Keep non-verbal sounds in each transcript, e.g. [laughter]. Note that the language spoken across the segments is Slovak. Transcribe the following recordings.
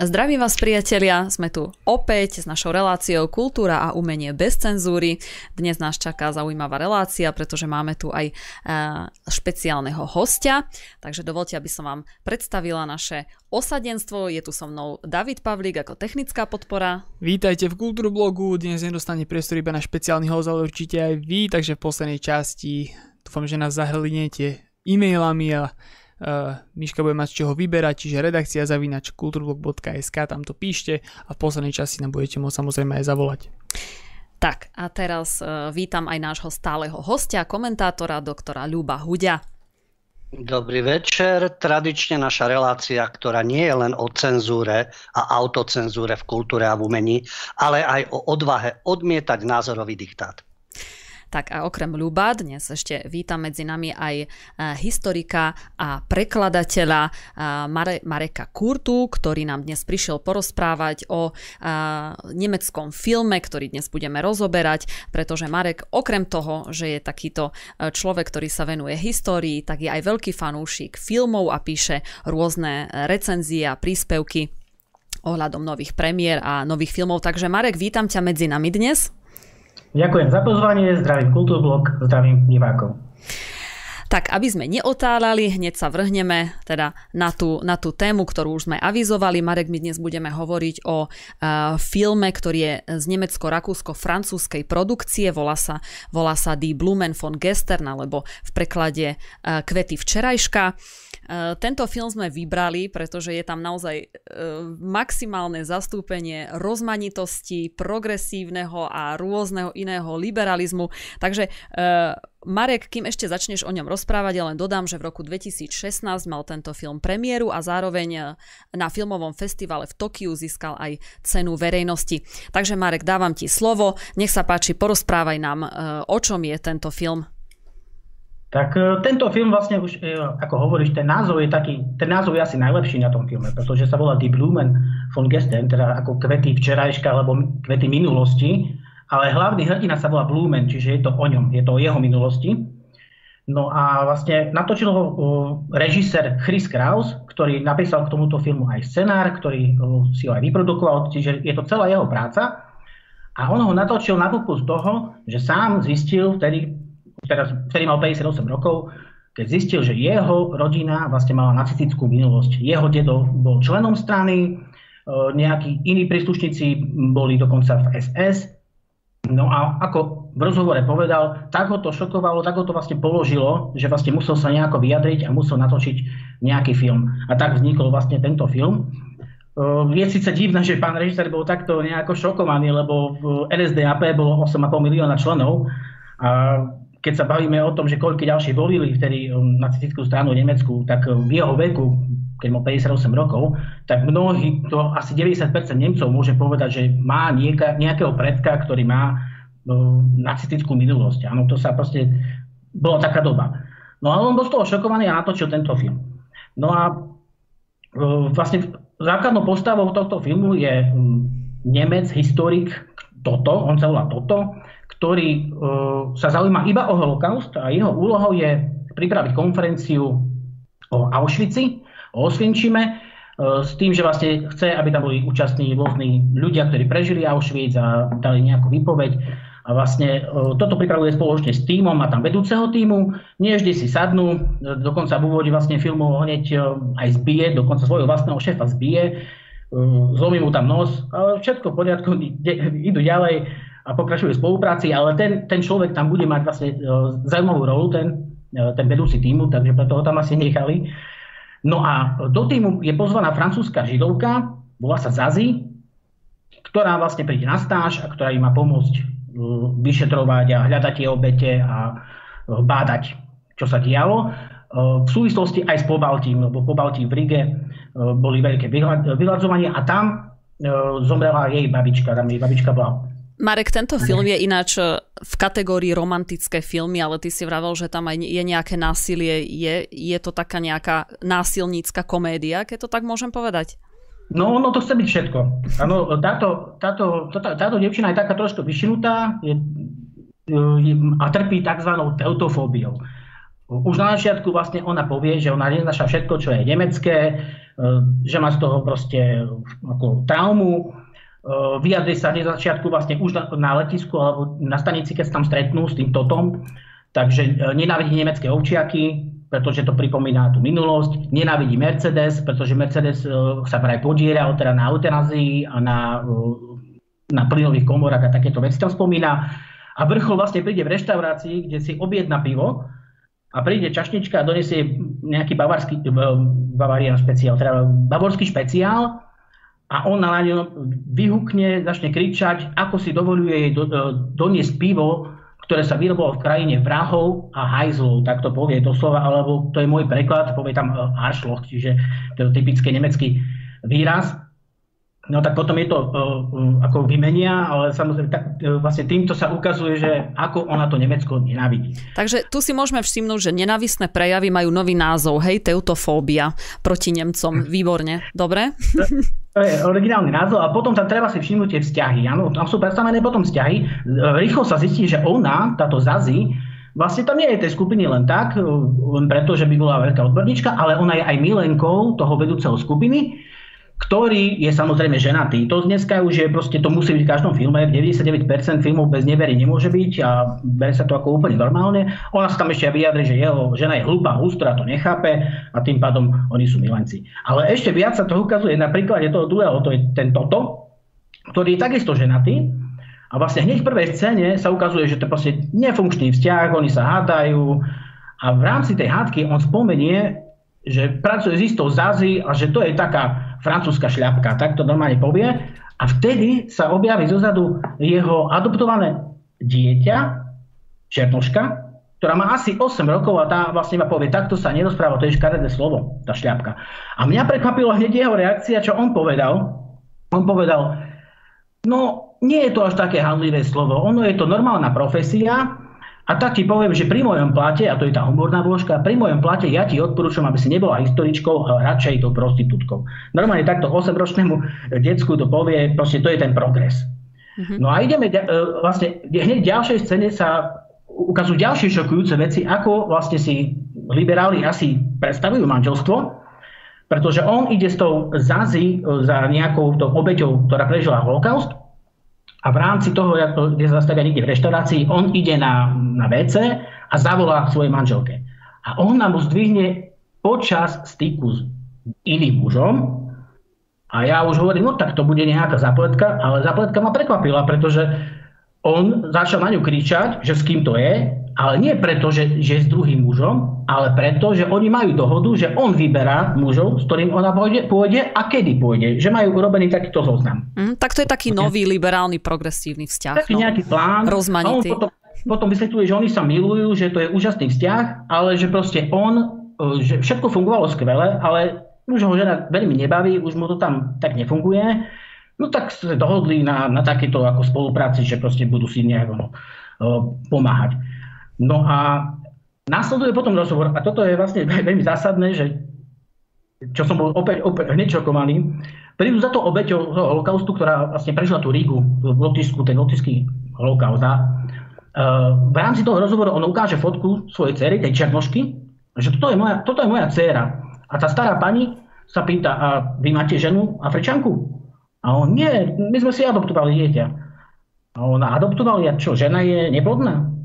Zdravím vás priatelia, sme tu opäť s našou reláciou Kultúra a umenie bez cenzúry. Dnes nás čaká zaujímavá relácia, pretože máme tu aj špeciálneho hostia. Takže dovolte, aby som vám predstavila naše osadenstvo. Je tu so mnou David Pavlík ako technická podpora. Vítajte v Kultúrblogu, dnes nedostane priestor iba na špeciálny host, ale určite aj vy, takže v poslednej časti dúfam, že nás zahrlinete e-mailami a Uh, Miška bude mať z čoho vyberať, čiže redakcia zavinač kulturblog.sk, tam to píšte a v poslednej časti nám budete môcť samozrejme aj zavolať. Tak a teraz uh, vítam aj nášho stáleho hostia, komentátora, doktora Ľuba Huďa. Dobrý večer. Tradične naša relácia, ktorá nie je len o cenzúre a autocenzúre v kultúre a v umení, ale aj o odvahe odmietať názorový diktát. Tak a okrem Ľuba dnes ešte vítam medzi nami aj e, historika a prekladateľa e, Mare, Mareka Kurtu, ktorý nám dnes prišiel porozprávať o e, nemeckom filme, ktorý dnes budeme rozoberať, pretože Marek okrem toho, že je takýto človek, ktorý sa venuje histórii, tak je aj veľký fanúšik filmov a píše rôzne recenzie a príspevky ohľadom nových premiér a nových filmov. Takže Marek, vítam ťa medzi nami dnes. Ďakujem za pozvanie, zdravím Kultúrblok, zdravím divákov. Tak, aby sme neotálali, hneď sa vrhneme teda na tú, na tú tému, ktorú už sme avizovali. Marek, my dnes budeme hovoriť o uh, filme, ktorý je z nemecko-rakúsko-francúzskej produkcie. Volá sa, volá sa Die Blumen von Gestern, alebo v preklade uh, Kvety včerajška. Uh, tento film sme vybrali, pretože je tam naozaj uh, maximálne zastúpenie rozmanitosti, progresívneho a rôzneho iného liberalizmu. Takže uh, Marek, kým ešte začneš o ňom rozprávať, ja len dodám, že v roku 2016 mal tento film premiéru a zároveň na filmovom festivale v Tokiu získal aj cenu verejnosti. Takže Marek, dávam ti slovo, nech sa páči, porozprávaj nám, o čom je tento film. Tak e, tento film vlastne už, ako hovoríš, ten názov je taký, ten názov je asi najlepší na tom filme, pretože sa volá Die Blumen von gestern, teda ako kvety včerajška alebo kvety minulosti ale hlavný hrdina sa volá Blumen, čiže je to o ňom, je to o jeho minulosti. No a vlastne natočil ho režisér Chris Kraus, ktorý napísal k tomuto filmu aj scenár, ktorý si ho aj vyprodukoval, čiže je to celá jeho práca. A on ho natočil na pokus toho, že sám zistil, vtedy, teraz, vtedy mal 58 rokov, keď zistil, že jeho rodina vlastne mala nacistickú minulosť. Jeho dedo bol členom strany, nejakí iní príslušníci boli dokonca v SS, No a ako v rozhovore povedal, tak ho to šokovalo, tak ho to vlastne položilo, že vlastne musel sa nejako vyjadriť a musel natočiť nejaký film. A tak vznikol vlastne tento film. Je síce divné, že pán režisér bol takto nejako šokovaný, lebo v NSDAP bolo 8,5 milióna členov a keď sa bavíme o tom, že koľko ďalší volili vtedy nacistickú stranu Nemecku, tak v jeho veku, keď mal 58 rokov, tak mnohí, to asi 90% Nemcov môže povedať, že má nieka, nejakého predka, ktorý má uh, nacistickú minulosť. Áno, to sa proste, bola taká doba. No a on bol z toho šokovaný a natočil tento film. No a vlastne základnou postavou tohto filmu je um, Nemec, historik Toto, on sa volá Toto, ktorý uh, sa zaujíma iba o holokaust a jeho úlohou je pripraviť konferenciu o Auschwitzi, o Osvienčime, e, s tým, že vlastne chce, aby tam boli účastní rôzni ľudia, ktorí prežili Auschwitz a dali nejakú výpoveď. A vlastne e, toto pripravuje spoločne s týmom, má tam vedúceho týmu, nie vždy si sadnú, e, dokonca v úvode vlastne filmu hneď aj zbije, dokonca svojho vlastného šéfa zbije, zlomí mu tam nos, ale všetko v poriadku, idú ďalej a pokračujú v spolupráci, ale ten, ten človek tam bude mať vlastne zaujímavú rolu, ten, ten vedúci týmu, takže preto ho tam asi nechali. No a do týmu je pozvaná francúzska židovka, volá sa Zazi, ktorá vlastne príde na stáž a ktorá im má pomôcť uh, vyšetrovať a hľadať tie obete a bádať, čo sa dialo. V súvislosti aj s Pobaltím, lebo Pobaltí v Rige boli veľké vyhľadzovania a tam zomrela jej babička. Tam jej babička bola Marek, tento film je ináč e, v kategórii romantické filmy, ale ty si vravel, že tam aj je nejaké násilie. Je, je to taká nejaká násilnícka komédia, keď to tak môžem povedať? No, no to chce byť všetko. Ano, táto, táto, táto, táto devčina je taká trošku vyšinutá je, je, a trpí tzv. teutofóbiou. už na začiatku vlastne ona povie, že ona neznaša všetko, čo je nemecké, e, že má z toho proste ako traumu, e, vyjadri sa na začiatku vlastne už na, na letisku alebo na stanici, keď sa tam stretnú s tým totom, takže e, nenávidí nemecké ovčiaky, pretože to pripomína tú minulosť, nenávidí Mercedes, pretože Mercedes sa vraj podieral teda na eutanázii a na, na plynových komorách a takéto veci tam spomína. A vrchol vlastne príde v reštaurácii, kde si objedná pivo, a príde čašnička a donesie nejaký bavarský, eh, Bavarian špeciál, teda bavorský špeciál a on na ňom vyhukne, začne kričať, ako si dovoluje jej do, do, doniesť pivo, ktoré sa vyrobilo v krajine vrahov a hajzlov, tak to povie doslova, alebo to je môj preklad, povie tam eh, Arschloch, čiže to je typický nemecký výraz. No tak potom je to uh, ako vymenia, ale samozrejme tak, uh, vlastne týmto sa ukazuje, že ako ona to Nemecko nenávidí. Takže tu si môžeme všimnúť, že nenávisné prejavy majú nový názov, hej, teutofóbia proti Nemcom. Výborne, dobre? To je originálny názov a potom tam treba si všimnúť tie vzťahy. Áno, tam sú predstavené potom vzťahy. Rýchlo sa zistí, že ona, táto Zazi, vlastne tam nie je tej skupiny len tak, len preto, že by bola veľká odborníčka, ale ona je aj milenkou toho vedúceho skupiny ktorý je samozrejme ženatý. To dneska už je proste, to musí byť v každom filme, 99% filmov bez nevery nemôže byť a bere sa to ako úplne normálne. Ona sa tam ešte vyjadri, že jeho žena je hlúpa, hustra, to nechápe a tým pádom oni sú milenci. Ale ešte viac sa to ukazuje na príklade toho druhého, to je ten Toto, ktorý je takisto ženatý a vlastne hneď v prvej scéne sa ukazuje, že to je proste nefunkčný vzťah, oni sa hádajú a v rámci tej hádky on spomenie, že pracuje s istou Zazi a že to je taká francúzska šľapka, tak to normálne povie. A vtedy sa objaví zozadu jeho adoptované dieťa, Černoška, ktorá má asi 8 rokov a tá vlastne ma povie, takto sa nerozpráva, to je škaredé slovo, tá šľapka. A mňa prekvapilo hneď jeho reakcia, čo on povedal. On povedal, no nie je to až také handlivé slovo, ono je to normálna profesia, a tak ti poviem, že pri mojom plate, a to je tá humorná vložka, pri mojom plate ja ti odporúčam, aby si nebola historičkou, ale radšej tou prostitútkou. Normálne takto 8-ročnému decku to povie, proste to je ten progres. Mm-hmm. No a ideme, e, vlastne hneď v ďalšej scéne sa ukazujú ďalšie šokujúce veci, ako vlastne si liberáli asi predstavujú manželstvo, pretože on ide s tou Zazi e, za nejakou tou obeťou, ktorá prežila holokaust, a v rámci toho, kde sa zastavia niekde v reštaurácii, on ide na, na WC a zavolá svojej manželke. A ona mu zdvihne počas styku s iným mužom a ja už hovorím, no tak to bude nejaká zapletka, ale zapletka ma prekvapila, pretože on začal na ňu kričať, že s kým to je ale nie preto, že, že s druhým mužom, ale preto, že oni majú dohodu, že on vyberá mužov, s ktorým ona pôjde, pôjde a kedy pôjde. Že majú urobený takýto zoznam. Mm, tak to je taký okay. nový liberálny progresívny vzťah. Taký no. nejaký plán. Rozmanitý. Potom, potom vysvetľuje, že oni sa milujú, že to je úžasný vzťah, ale že proste on, e, že všetko fungovalo skvele, ale už ho žena veľmi nebaví, už mu to tam tak nefunguje. No tak sa dohodli na, na takéto ako spolupráci, že proste budú si nejak ono, e, pomáhať. No a následuje potom rozhovor, a toto je vlastne [laughs] veľmi zásadné, že čo som bol opäť, opäť hneď šokovaný, prídu za to obeťou holokaustu, ktorá vlastne prežila tú Rígu, v Lotisku, ten lotiský holokaust. A v rámci toho rozhovoru on ukáže fotku svojej cery, tej černošky, že toto je moja, toto je moja dcéra. A tá stará pani sa pýta, a vy máte ženu Afričanku? A on, nie, my sme si adoptovali dieťa. A ona adoptovali, a čo, žena je neplodná?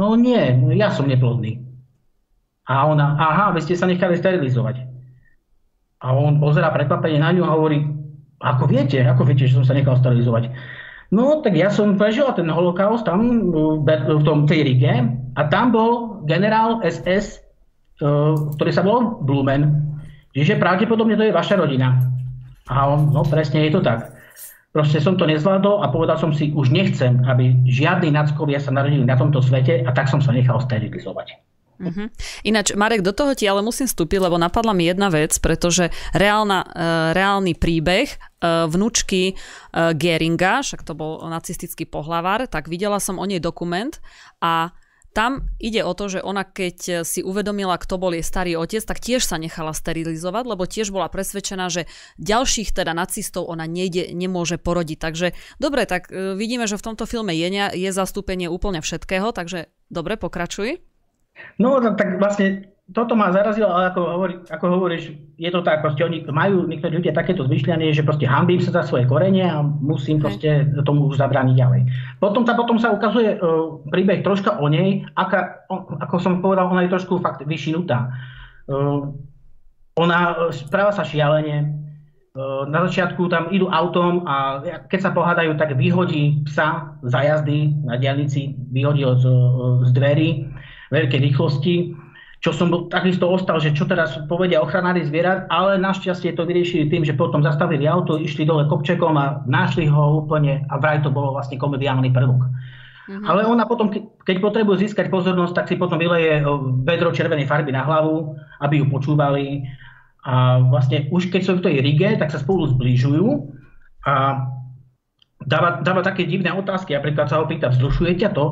No nie, ja som neplodný. A ona, aha, vy ste sa nechali sterilizovať. A on pozera prekvapenie na ňu a hovorí, ako viete, ako viete, že som sa nechal sterilizovať. No, tak ja som prežil ten holokaust tam v tom tej Rige a tam bol generál SS, e, ktorý sa volal Blumen. Čiže pravdepodobne to je vaša rodina. A on, no presne je to tak. Proste som to nezvládol a povedal som si, už nechcem, aby žiadni nackovia sa narodili na tomto svete a tak som sa nechal sterilizovať. Uh-huh. Ináč, Marek, do toho ti ale musím vstúpiť, lebo napadla mi jedna vec, pretože reálna, uh, reálny príbeh uh, vnúčky uh, Geringa, však to bol nacistický pohlavár, tak videla som o nej dokument a tam ide o to, že ona keď si uvedomila, kto bol jej starý otec, tak tiež sa nechala sterilizovať, lebo tiež bola presvedčená, že ďalších teda nacistov ona nejde, nemôže porodiť. Takže dobre, tak e, vidíme, že v tomto filme je, je zastúpenie úplne všetkého, takže dobre, pokračuj. No tak vlastne toto ma zarazilo, ale ako, hovorí, ako hovoríš, je to tak, proste oni majú niektorí ľudia takéto zmyšľanie, že proste hambím sa za svoje korene a musím proste tomu už zabrániť ďalej. Potom sa, potom sa ukazuje uh, príbeh troška o nej, aká, o, ako som povedal, ona je trošku fakt vyšinutá. Uh, ona správa sa šialene, uh, na začiatku tam idú autom a keď sa pohádajú, tak vyhodí psa za jazdy na diálnici, vyhodí z, z dverí veľkej rýchlosti čo som bol, takisto ostal, že čo teraz povedia ochranári zvierat, ale našťastie to vyriešili tým, že potom zastavili auto, išli dole kopčekom a našli ho úplne a vraj to bolo vlastne komediálny prvok. Uh-huh. Ale ona potom, keď potrebuje získať pozornosť, tak si potom vyleje vedro červenej farby na hlavu, aby ju počúvali. A vlastne už keď sú v tej rige, tak sa spolu zbližujú a dáva, dáva také divné otázky. Napríklad sa ho pýta, vzrušuje ťa to,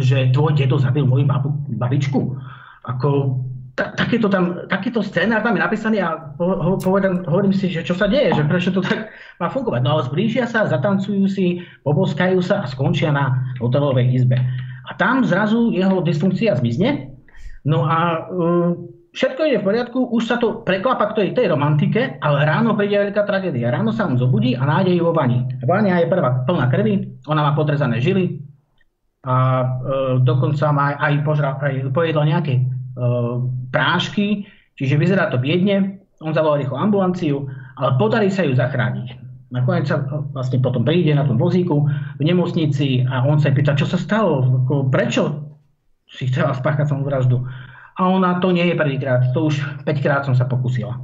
že tvoj dedo zabil moju babu, babičku? Ako ta, takéto, tam, takéto scénár tam je napísaný a ho, povedem, hovorím si, že čo sa deje, že prečo to [laughs] tak má fungovať. No ale zblížia sa, zatancujú si, poboskajú sa a skončia na hotelovej izbe. A tam zrazu jeho dysfunkcia zmizne. No a uh, všetko je v poriadku, už sa to preklapa k tej, tej romantike, ale ráno príde veľká tragédia. Ráno sa on zobudí a nájde ju vo vani. Vania je prvá plná krvi, ona má podrezané žily, a e, dokonca má aj, požra, aj pojedla nejaké e, prášky, čiže vyzerá to biedne, on zavolal rýchlo ambulanciu, ale podarí sa ju zachrániť. Nakoniec sa vlastne potom príde na tom vozíku v nemocnici a on sa pýta, čo sa stalo, prečo si chcela spáchať vraždu. A ona, to nie je prvýkrát, to už 5 krát som sa pokusila.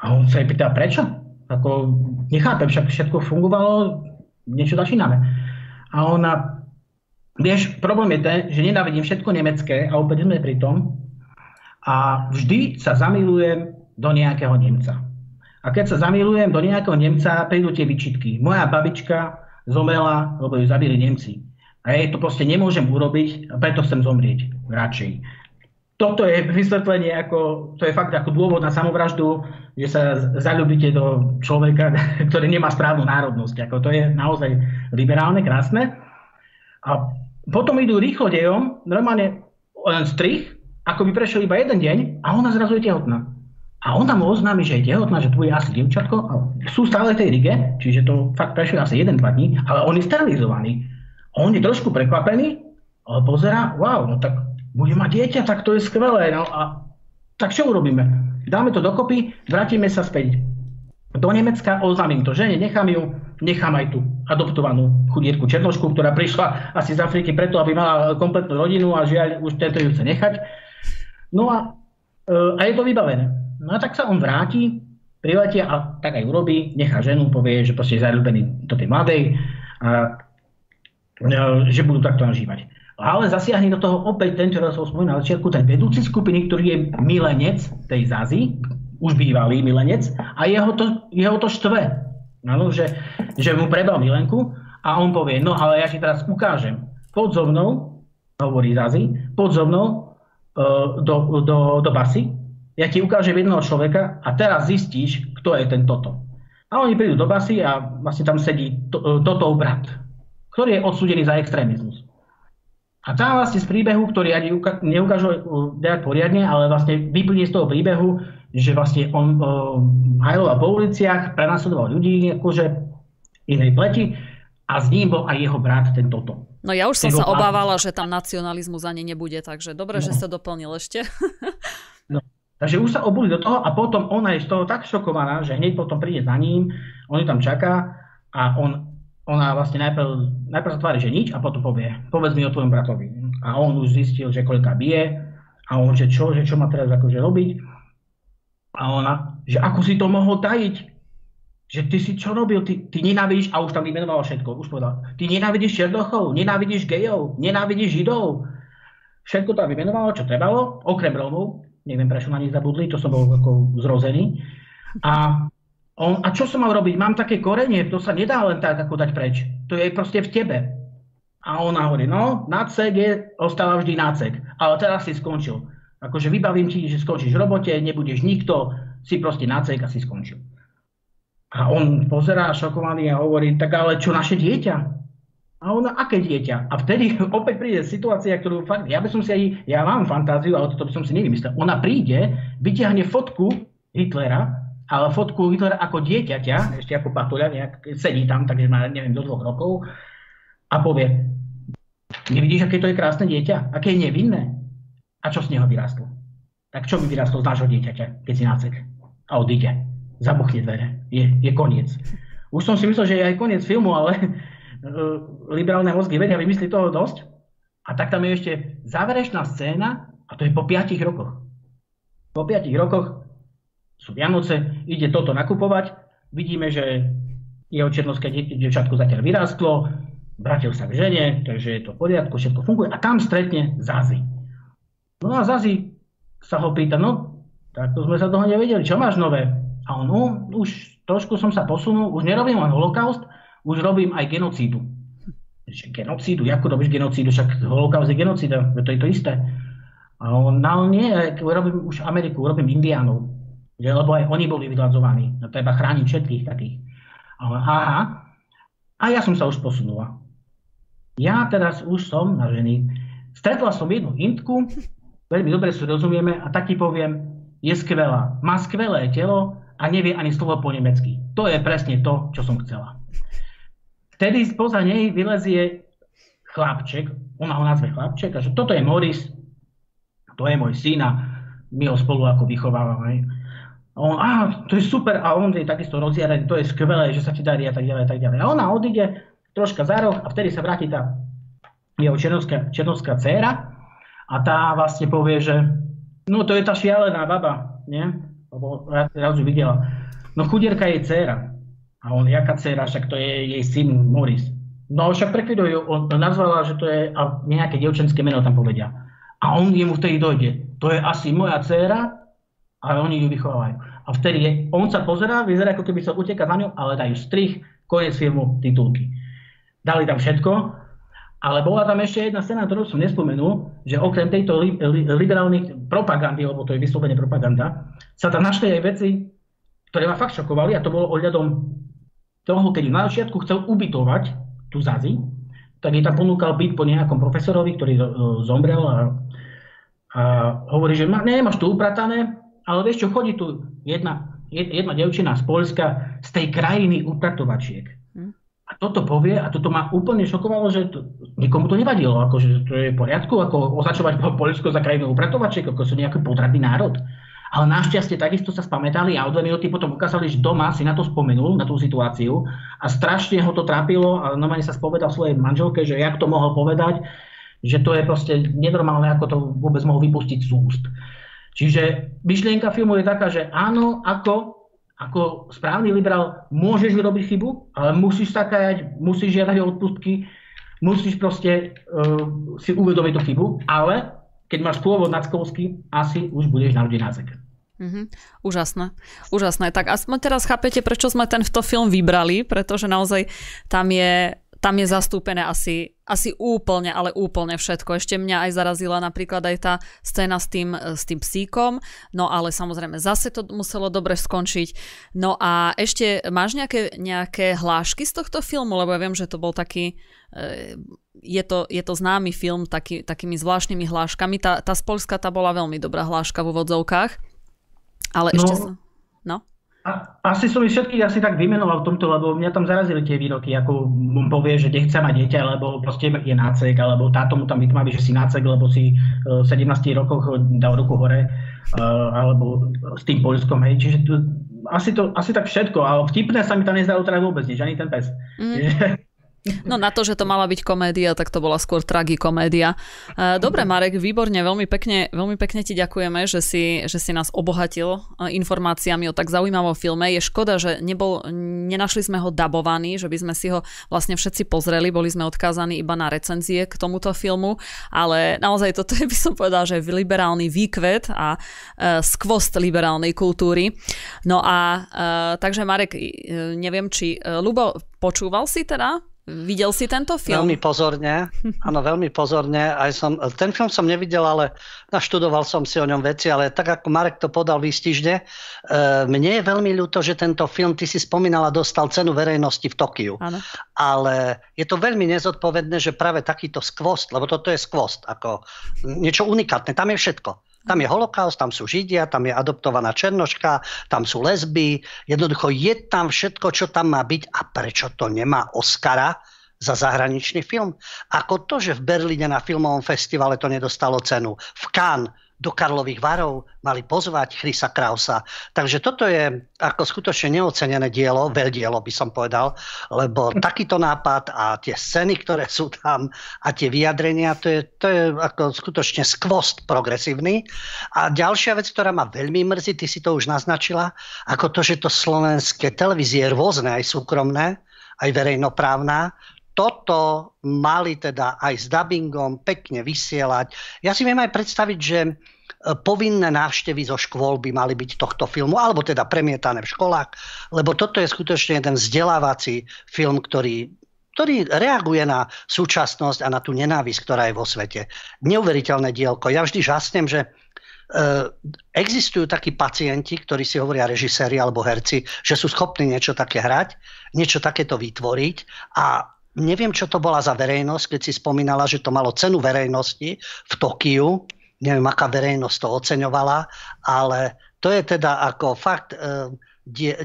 A on sa jej pýta, prečo? Ako, nechápem, však všetko fungovalo, niečo začíname. A ona Vieš, problém je ten, že nenávidím všetko nemecké a opäť sme pri tom. A vždy sa zamilujem do nejakého Nemca. A keď sa zamilujem do nejakého Nemca, prídu tie vyčitky. Moja babička zomrela, lebo ju zabili Nemci. A jej to proste nemôžem urobiť, a preto chcem zomrieť radšej. Toto je vysvetlenie, ako, to je fakt ako dôvod na samovraždu, že sa zalúbite do človeka, [laughs] ktorý nemá správnu národnosť. Ako to je naozaj liberálne, krásne. A potom idú rýchlo dejom, normálne len strich, ako by prešiel iba jeden deň a ona zrazu je tehotná. A ona mu oznámi, že je tehotná, že tu je asi dievčatko. A sú stále v tej rige, čiže to fakt prešiel asi 1-2 dní, ale on je sterilizovaný. On je trošku prekvapený, ale pozera, wow, no tak bude mať dieťa, tak to je skvelé. No a tak čo urobíme? Dáme to dokopy, vrátime sa späť do Nemecka, oznámim to žene, nechám ju, nechám aj tú adoptovanú chudierku Černošku, ktorá prišla asi z Afriky preto, aby mala kompletnú rodinu a žiaľ, už tento ju chce nechať. No a, e, a je to vybavené. No a tak sa on vráti, priletia a tak aj urobí, nechá ženu, povie, že proste je zalúbený do tej mladej a e, že budú takto nažívať. Ale zasiahne do toho opäť ten, čo som spomínal na začiatku, ten vedúci skupiny, ktorý je milenec tej Zazy, už bývalý milenec a jeho to, jeho to štve. Ano, že, že mu prebal milenku a on povie, no ale ja ti teraz ukážem. Pod so mnou, hovorí Zazi, pod so mnou uh, do, do, do basy, ja ti ukážem jedného človeka a teraz zistíš, kto je ten toto. A oni prídu do basy a vlastne tam sedí to, uh, Totov brat, ktorý je odsúdený za extrémizmus. A tam vlastne z príbehu, ktorý ani neukážu dať poriadne, ale vlastne vyplní z toho príbehu, že vlastne on uh, hajloval po uliciach, prenasledoval ľudí akože inej pleti a s ním bol aj jeho brat, ten toto. No ja už som sa obávala, že tam nacionalizmus ani nebude, takže dobre, no. že sa doplnil ešte. [laughs] no. Takže už sa obuli do toho a potom ona je z toho tak šokovaná, že hneď potom príde za ním, on ju tam čaká a on ona vlastne najprv, najprv sa tvári, že nič a potom povie, povedz mi o tvojom bratovi. A on už zistil, že koľka bije a on, že čo, že čo má teraz akože robiť. A ona, že ako si to mohol tajiť? Že ty si čo robil? Ty, ty nenávidíš, a už tam vymenovala všetko, už povedal, ty nenávidíš černochov, nenávidíš gejov, nenávidíš židov. Všetko tam vymenovala, čo trebalo, okrem Rómov. Neviem, prečo na nich zabudli, to som bol ako zrozený. A on, a čo som mal robiť? Mám také korenie, to sa nedá len tak ako dať preč. To je proste v tebe. A ona hovorí, no, nácek je, ostáva vždy nácek, ale teraz si skončil. Akože vybavím ti, že skončíš v robote, nebudeš nikto, si proste nácek a si skončil. A on pozerá šokovaný a hovorí, tak ale čo naše dieťa? A ona, aké dieťa? A vtedy [laughs] opäť príde situácia, ktorú fakt, ja by som si aj, ja mám fantáziu, ale toto by som si nevymyslel. Ona príde, vyťahne fotku Hitlera, ale fotku Hitlera ako dieťaťa, ešte ako patuľa, nejak sedí tam, takže má, neviem, do dvoch rokov, a povie, nevidíš, aké to je krásne dieťa? Aké je nevinné? A čo z neho vyrástlo? Tak čo by vyrástlo z nášho dieťaťa, keď si nácek? A odíde. Zabuchne dvere. Je, je koniec. Už som si myslel, že je aj koniec filmu, ale [laughs] E, liberálne mozgy vedia vymysliť toho dosť. A tak tam je ešte záverečná scéna, a to je po 5 rokoch. Po 5 rokoch sú Vianoce, ide toto nakupovať, vidíme, že jeho černovské devčatko zatiaľ vyrástlo, vrátil sa k žene, takže je to v poriadku, všetko funguje a tam stretne Zazi. No a Zazi sa ho pýta, no, tak to sme sa toho nevedeli, čo máš nové? A on, no, už trošku som sa posunul, už nerobím len holokaust, už robím aj genocídu. Genocídu? Ako robíš genocídu? Však holokaust je genocída, to je to isté. A on, no nie, robím už Ameriku, robím Indiánov. Lebo aj oni boli vyhľadzovaní. No, treba chrániť všetkých takých. A on, aha. A ja som sa už posunula. Ja teraz už som na ženy. Stretla som jednu Indku, veľmi dobre si rozumieme a tak ti poviem, je skvelá. Má skvelé telo a nevie ani slovo po nemecky. To je presne to, čo som chcela. Vtedy spoza nej vylezie chlapček, ona ho nazve chlapček, a že toto je Moris, to je môj syn a my ho spolu ako vychovávame. A on, á, to je super, a on je takisto rozjaraný, to je skvelé, že sa ti darí a tak ďalej, a tak ďalej. A ona odíde troška za roh a vtedy sa vráti tá jeho černovská, černovská dcéra a tá vlastne povie, že no to je tá šialená baba, nie? Lebo raz ju videla. No chudierka je dcéra. A on, jaká dcera, však to je jej syn Morris. No však prekvidujú, on nazvala, že to je a nejaké devčenské meno tam povedia. A on jemu vtedy dojde, to je asi moja dcéra, ale oni ju vychovávajú. A vtedy je, on sa pozerá, vyzerá ako keby sa uteká za ňou, ale dajú strich, koniec filmu, titulky. Dali tam všetko, ale bola tam ešte jedna scéna, ktorú som nespomenul, že okrem tejto li, li, liberálnych propagandy, lebo to je vyslovene propaganda, sa tam našli aj veci, ktoré ma fakt šokovali a to bolo ohľadom toho, keď na začiatku chcel ubytovať tú Zazi, tak jej tam ponúkal byt po nejakom profesorovi, ktorý e, zomrel a, a hovorí, že ma, nemáš tu upratané, ale vieš čo, chodí tu jedna, jedna devčina z Polska z tej krajiny upratovačiek. Toto povie, a toto ma úplne šokovalo, že to, nikomu to nevadilo, akože to je v poriadku, ako označovať Polsko za krajinu upratovačiek, ako sú nejaký podradný národ. Ale našťastie takisto sa spamätali a o dve minúty potom ukázali, že doma si na to spomenul, na tú situáciu a strašne ho to trápilo a normálne sa spovedal svojej manželke, že jak to mohol povedať, že to je proste nenormálne, ako to vôbec mohol vypustiť z úst. Čiže myšlienka filmu je taká, že áno, ako, ako správny liberál môžeš urobiť chybu, ale musíš sa kajať, musíš žiadať o odpustky, musíš proste uh, si uvedomiť tú chybu, ale keď máš pôvod nadskovský, asi už budeš narodiť názek. Mm-hmm. Úžasné. Úžasné. Tak aspoň teraz chápete, prečo sme tento film vybrali, pretože naozaj tam je, tam je zastúpené asi, asi úplne, ale úplne všetko. Ešte mňa aj zarazila napríklad aj tá scéna s tým, s tým psíkom, no ale samozrejme zase to muselo dobre skončiť. No a ešte máš nejaké, nejaké hlášky z tohto filmu, lebo ja viem, že to bol taký e, je to, je to známy film taký, takými zvláštnymi hláškami. Tá, tá z Polska tá bola veľmi dobrá hláška v úvodzovkách. Ale no, ešte. No? A, asi som ich všetkých asi tak vymenoval v tomto, lebo mňa tam zarazili tie výroky, ako on povie, že nechce mať dieťa, lebo proste je nácek, alebo táto mu tam vytmaví, že si nácek, lebo si v 17 rokoch dal ruku hore, uh, alebo s tým Polskom, hej. Čiže to, asi, to, asi tak všetko, ale vtipné sa mi tam nezdalo teda vôbec nič, ani ten pes. Mm. No na to, že to mala byť komédia, tak to bola skôr tragikomédia. E, dobre, Marek, výborne, veľmi pekne, veľmi pekne ti ďakujeme, že si, že si nás obohatil e, informáciami o tak zaujímavom filme. Je škoda, že nebol, nenašli sme ho dabovaný, že by sme si ho vlastne všetci pozreli, boli sme odkázaní iba na recenzie k tomuto filmu, ale naozaj toto je, by som povedal, že liberálny výkvet a uh, skvost liberálnej kultúry. No a takže Marek, neviem, či Lubo, počúval si teda Videl si tento film? Veľmi pozorne, áno, veľmi pozorne. Aj som, ten film som nevidel, ale naštudoval som si o ňom veci, ale tak ako Marek to podal výstižne, e, mne je veľmi ľúto, že tento film, ty si spomínala, dostal cenu verejnosti v Tokiu. Áno. Ale je to veľmi nezodpovedné, že práve takýto skvost, lebo toto je skvost, ako niečo unikátne, tam je všetko. Tam je holokaust, tam sú Židia, tam je adoptovaná Černoška, tam sú lesby. Jednoducho je tam všetko, čo tam má byť. A prečo to nemá Oscara za zahraničný film? Ako to, že v Berlíne na filmovom festivale to nedostalo cenu. V Cannes do Karlových varov mali pozvať Chrisa Krausa. Takže toto je ako skutočne neocenené dielo, veľdielo by som povedal, lebo takýto nápad a tie scény, ktoré sú tam a tie vyjadrenia, to je, to je ako skutočne skvost progresívny. A ďalšia vec, ktorá ma veľmi mrzí, ty si to už naznačila, ako to, že to slovenské televízie rôzne, aj súkromné, aj verejnoprávna, toto mali teda aj s dubbingom pekne vysielať. Ja si viem aj predstaviť, že e, povinné návštevy zo škôl by mali byť tohto filmu, alebo teda premietané v školách, lebo toto je skutočne jeden vzdelávací film, ktorý ktorý reaguje na súčasnosť a na tú nenávisť, ktorá je vo svete. Neuveriteľné dielko. Ja vždy žasnem, že Uh, existujú takí pacienti, ktorí si hovoria režiséri alebo herci, že sú schopní niečo také hrať, niečo takéto vytvoriť a Neviem, čo to bola za verejnosť, keď si spomínala, že to malo cenu verejnosti v Tokiu. Neviem, aká verejnosť to oceňovala, ale to je teda ako fakt e,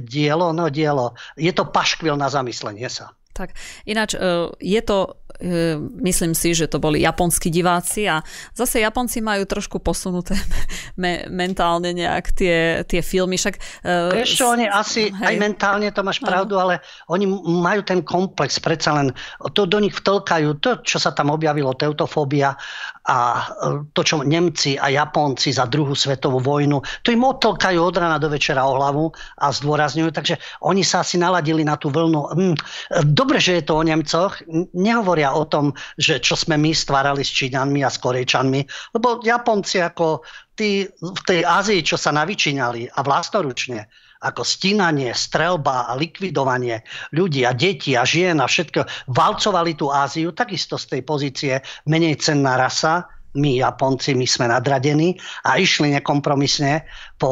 dielo, no dielo. Je to paškvil na zamyslenie sa. Tak ináč e, je to E, myslím si, že to boli japonskí diváci a zase Japonci majú trošku posunuté [laughs] me, mentálne nejak tie, tie filmy. Však, uh, Vieš čo, oni asi hej. aj mentálne to máš pravdu, ale oni majú ten komplex, predsa len to do nich vtlkajú, to, čo sa tam objavilo, teutofóbia a e, to, čo Nemci a Japonci za druhú svetovú vojnu, to im odtlkajú od rána do večera o hlavu a zdôrazňujú, takže oni sa asi naladili na tú vlnu. Hm, dobre, že je to o Nemcoch, nehovoria o tom, že čo sme my stvárali s Číňanmi a s Korejčanmi, lebo Japonci ako tí v tej Ázii, čo sa navyčíňali a vlastnoručne, ako stínanie, strelba a likvidovanie ľudí a detí a žien a všetko, valcovali tú Áziu takisto z tej pozície menej cenná rasa, my Japonci, my sme nadradení a išli nekompromisne po,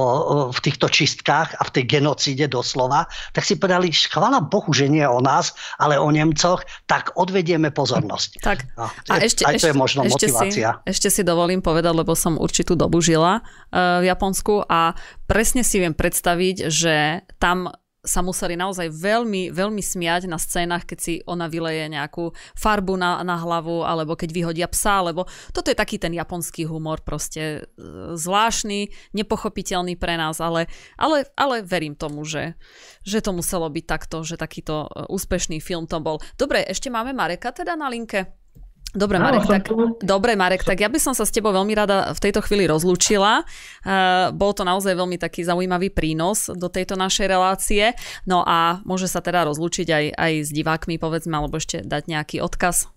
v týchto čistkách a v tej genocíde doslova, tak si povedali, chvala Bohu, že nie o nás, ale o Nemcoch, tak odvedieme pozornosť. Tak. No, a ešte, aj to je možno ešte motivácia. Si, ešte si dovolím povedať, lebo som určitú dobu žila uh, v Japonsku a presne si viem predstaviť, že tam sa museli naozaj veľmi, veľmi smiať na scénach, keď si ona vyleje nejakú farbu na, na hlavu, alebo keď vyhodia psa, lebo toto je taký ten japonský humor, proste e, zvláštny, nepochopiteľný pre nás, ale, ale, ale verím tomu, že, že to muselo byť takto, že takýto e, úspešný film to bol. Dobre, ešte máme Mareka teda na linke? Dobre, Marek, tak, dobre, Marek, tak ja by som sa s tebou veľmi rada v tejto chvíli rozlúčila. Uh, bol to naozaj veľmi taký zaujímavý prínos do tejto našej relácie. No a môže sa teda rozlúčiť aj, aj s divákmi, povedzme, alebo ešte dať nejaký odkaz.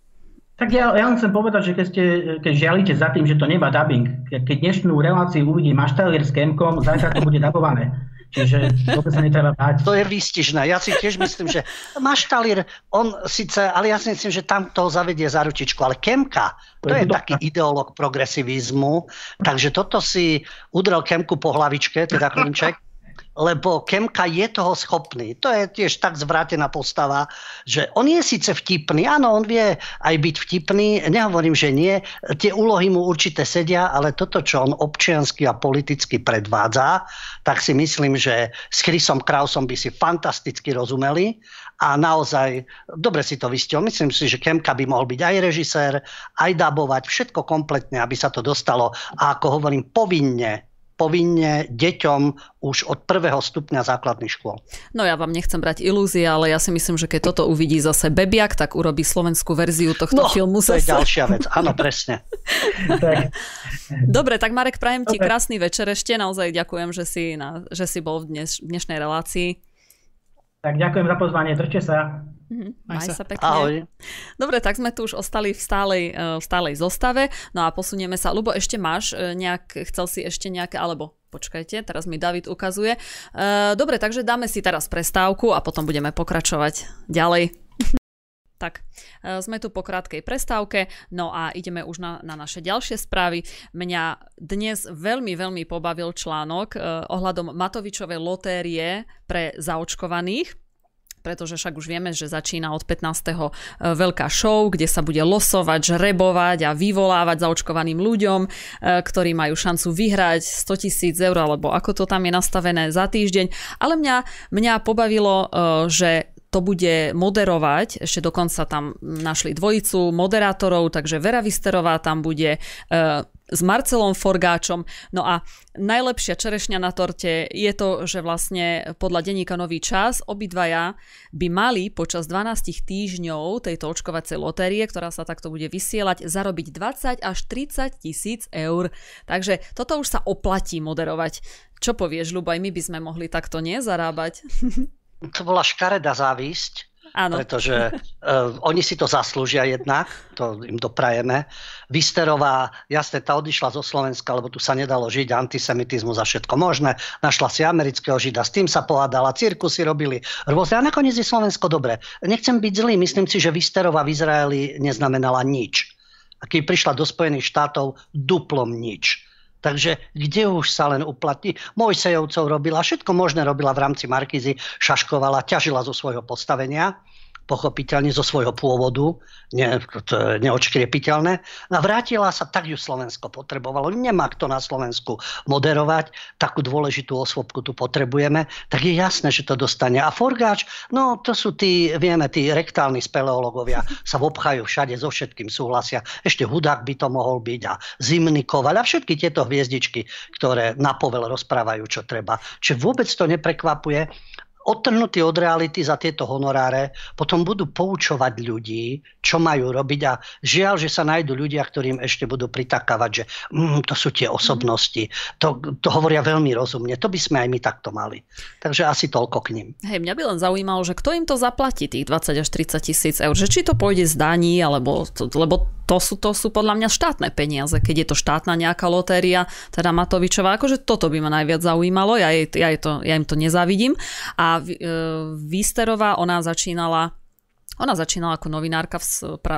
Tak ja, ja len chcem povedať, že keď, ste, keď žialite za tým, že to nemá dubbing, keď dnešnú reláciu uvidí maštalier s Kemkom, zajtra to bude dabované. Čiže vôbec sa netreba báť. To je výstižné. Ja si tiež myslím, že Maštalír, on síce, ale ja si myslím, že tam toho zavedie za ručičku, ale Kemka, to, je, je taký ideológ progresivizmu, takže toto si udrel Kemku po hlavičke, teda Klinček, lebo Kemka je toho schopný. To je tiež tak zvrátená postava, že on je síce vtipný, áno, on vie aj byť vtipný, nehovorím, že nie, tie úlohy mu určite sedia, ale toto, čo on občiansky a politicky predvádza, tak si myslím, že s Chrisom Krausom by si fantasticky rozumeli a naozaj, dobre si to vystihol, myslím si, že Kemka by mohol byť aj režisér, aj dabovať, všetko kompletne, aby sa to dostalo a ako hovorím, povinne povinne deťom už od prvého stupňa základných škôl. No ja vám nechcem brať ilúzie, ale ja si myslím, že keď toto uvidí zase Bebiak, tak urobí slovenskú verziu tohto no, filmu. to je ďalšia vec, áno, [laughs] presne. Dobre, tak Marek, prajem ti krásny večer ešte, naozaj ďakujem, že si, na, že si bol v dneš, dnešnej relácii. Tak ďakujem za pozvanie, držte sa. Mm-hmm. Maj, Maj sa. sa pekne. Ahoj. Dobre, tak sme tu už ostali v stálej, eh, v stálej zostave. No a posunieme sa. Lubo, ešte máš eh, nejak, chcel si ešte nejaké, alebo počkajte, teraz mi David ukazuje. Eh, dobre, takže dáme si teraz prestávku a potom budeme pokračovať ďalej. [laughs] Tak, e, sme tu po krátkej prestávke, no a ideme už na, na naše ďalšie správy. Mňa dnes veľmi, veľmi pobavil článok eh, ohľadom Matovičovej lotérie pre zaočkovaných pretože však už vieme, že začína od 15. E, veľká show, kde sa bude losovať, žrebovať a vyvolávať zaočkovaným ľuďom, e, ktorí majú šancu vyhrať 100 tisíc eur, alebo ako to tam je nastavené za týždeň. Ale mňa, mňa pobavilo, e, že to bude moderovať, ešte dokonca tam našli dvojicu moderátorov, takže Vera Visterová tam bude s Marcelom Forgáčom. No a najlepšia čerešňa na torte je to, že vlastne podľa denníka Nový čas obidvaja by mali počas 12 týždňov tejto očkovacej lotérie, ktorá sa takto bude vysielať, zarobiť 20 až 30 tisíc eur. Takže toto už sa oplatí moderovať. Čo povieš, Ľubo, aj my by sme mohli takto nezarábať? To bola škareda závisť, Áno. Pretože uh, oni si to zaslúžia jednak, to im doprajeme. Vysterová, jasne, tá odišla zo Slovenska, lebo tu sa nedalo žiť, antisemitizmus a všetko možné. Našla si amerického žida, s tým sa pohádala, cirkusy robili rôzne. A nakoniec je Slovensko dobre. Nechcem byť zlý, myslím si, že Vysterová v Izraeli neznamenala nič. A keď prišla do Spojených štátov, duplom nič Takže kde už sa len uplatní? Mojsejovcov robila, všetko možné robila v rámci Markízy, šaškovala, ťažila zo svojho postavenia pochopiteľne zo svojho pôvodu, ne, to je neočkriepiteľné. A vrátila sa, tak ju Slovensko potrebovalo. Nemá kto na Slovensku moderovať, takú dôležitú osvobku tu potrebujeme, tak je jasné, že to dostane. A Forgáč, no to sú tí, vieme, tí rektálni speleológovia, [laughs] sa obchajú všade, so všetkým súhlasia. Ešte Hudák by to mohol byť a Zimný Koval a všetky tieto hviezdičky, ktoré na povel rozprávajú, čo treba. Čiže vôbec to neprekvapuje odtrhnutí od reality za tieto honoráre, potom budú poučovať ľudí, čo majú robiť a žiaľ, že sa nájdú ľudia, ktorým ešte budú pritakávať, že mm, to sú tie osobnosti. To, to hovoria veľmi rozumne. To by sme aj my takto mali. Takže asi toľko k ním. Hej, mňa by len zaujímalo, že kto im to zaplatí, tých 20 až 30 tisíc eur. Že či to pôjde z daní, alebo to, lebo to sú, to sú podľa mňa štátne peniaze, keď je to štátna nejaká lotéria, teda Matovičová, akože toto by ma najviac zaujímalo, ja, jej, ja, jej to, ja im to nezávidím. A e, Výsterová, ona začínala ona začínala ako novinárka v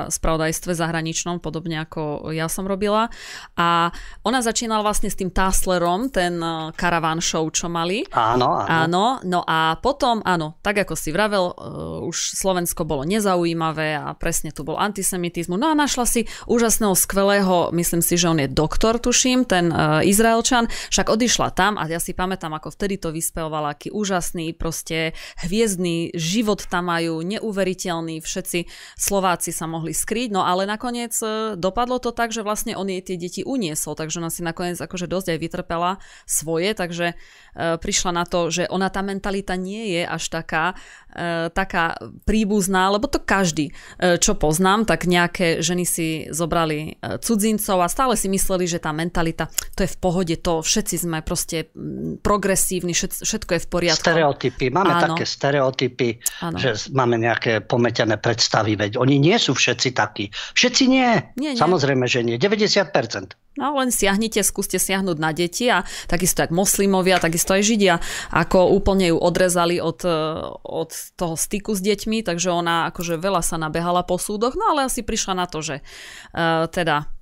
spravodajstve zahraničnom, podobne ako ja som robila. A ona začínala vlastne s tým Tasslerom, ten karavan e, show, čo mali. Áno, áno. Áno, no a potom, áno, tak ako si vravel, uh, už Slovensko bolo nezaujímavé a presne tu bol antisemitizmus. No a našla si úžasného, skvelého, myslím si, že on je doktor, tuším, ten uh, Izraelčan, však odišla tam a ja si pamätám, ako vtedy to vyspevovala, aký úžasný, proste hviezdný život tam majú, neuveriteľný brutálny, všetci Slováci sa mohli skryť, no ale nakoniec e, dopadlo to tak, že vlastne on jej tie deti uniesol, takže ona si nakoniec akože dosť aj vytrpela svoje, takže e, prišla na to, že ona tá mentalita nie je až taká, taká príbuzná, lebo to každý, e, čo poznám, tak nejaké ženy si zobrali e, cudzincov a stále si mysleli, že tá mentalita, to je v pohode, to všetci sme proste progresívni, všetko je v poriadku. Stereotypy, máme Áno. také stereotypy, Áno. že máme nejaké pomeť zametené predstavy, veď oni nie sú všetci takí. Všetci nie. nie, nie. Samozrejme, že nie. 90%. No len siahnite, skúste siahnuť na deti a takisto jak moslimovia, takisto aj židia, ako úplne ju odrezali od, e, od toho styku s deťmi, takže ona akože veľa sa nabehala po súdoch, no ale asi prišla na to, že uh, teda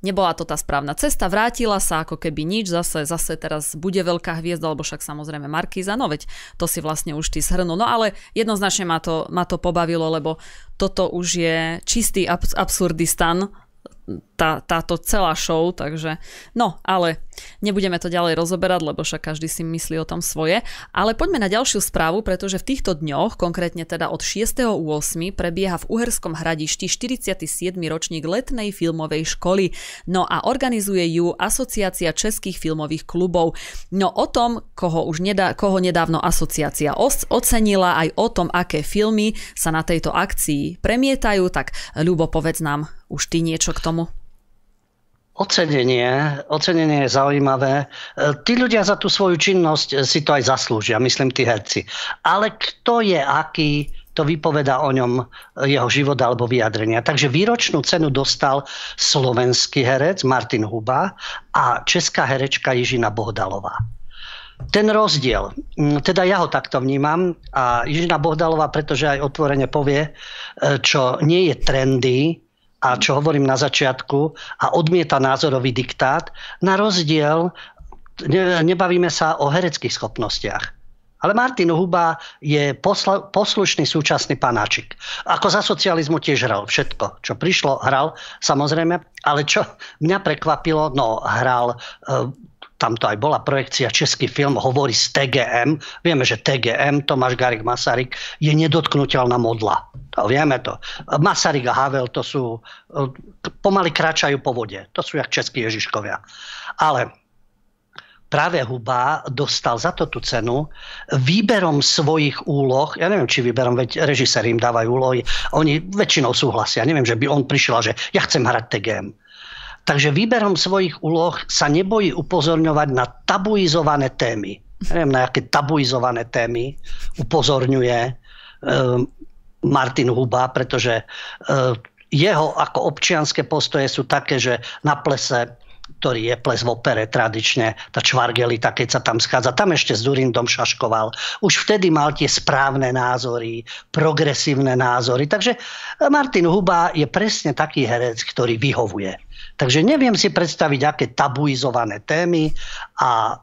Nebola to tá správna cesta, vrátila sa ako keby nič, zase, zase teraz bude veľká hviezda, alebo však samozrejme Markíza, no veď to si vlastne už ty shrnul. No ale jednoznačne ma to, ma to pobavilo, lebo toto už je čistý absurdistan, tá, táto celá show, takže no, ale nebudeme to ďalej rozoberať, lebo však každý si myslí o tom svoje. Ale poďme na ďalšiu správu, pretože v týchto dňoch, konkrétne teda od 6.8. prebieha v Uherskom hradišti 47. ročník letnej filmovej školy. No a organizuje ju Asociácia českých filmových klubov. No o tom, koho už nedá, koho nedávno asociácia ocenila, aj o tom, aké filmy sa na tejto akcii premietajú, tak Ľubo, povedz nám už ty niečo k tomu. Ocenenie, ocenenie je zaujímavé. E, tí ľudia za tú svoju činnosť e, si to aj zaslúžia, myslím tí herci. Ale kto je aký, to vypoveda o ňom e, jeho život alebo vyjadrenia. Takže výročnú cenu dostal slovenský herec Martin Huba a česká herečka Jižina Bohdalová. ten rozdiel, teda ja ho takto vnímam a Ježina Bohdalová, pretože aj otvorene povie, čo nie je trendy a čo hovorím na začiatku a odmieta názorový diktát, na rozdiel nebavíme sa o hereckých schopnostiach. Ale Martin Huba je posla, poslušný súčasný panáčik. Ako za socializmu tiež hral všetko, čo prišlo, hral samozrejme, ale čo mňa prekvapilo, no hral e, tam to aj bola projekcia, český film hovorí z TGM. Vieme, že TGM, Tomáš Garik Masaryk, je nedotknutelná modla. To vieme to. Masaryk a Havel to sú, e, pomaly kráčajú po vode. To sú jak českí Ježiškovia. Ale práve Huba dostal za to tú cenu výberom svojich úloh, ja neviem, či výberom, veď režiséri im dávajú úlohy, oni väčšinou súhlasia, neviem, že by on prišiel, že ja chcem hrať TGM. Takže výberom svojich úloh sa nebojí upozorňovať na tabuizované témy. Neviem, na aké tabuizované témy upozorňuje e, Martin Huba, pretože e, jeho ako občianské postoje sú také, že na plese ktorý je ples v opere tradične, tá čvargelita, keď sa tam schádza. Tam ešte s Durindom šaškoval. Už vtedy mal tie správne názory, progresívne názory. Takže Martin Huba je presne taký herec, ktorý vyhovuje. Takže neviem si predstaviť, aké tabuizované témy a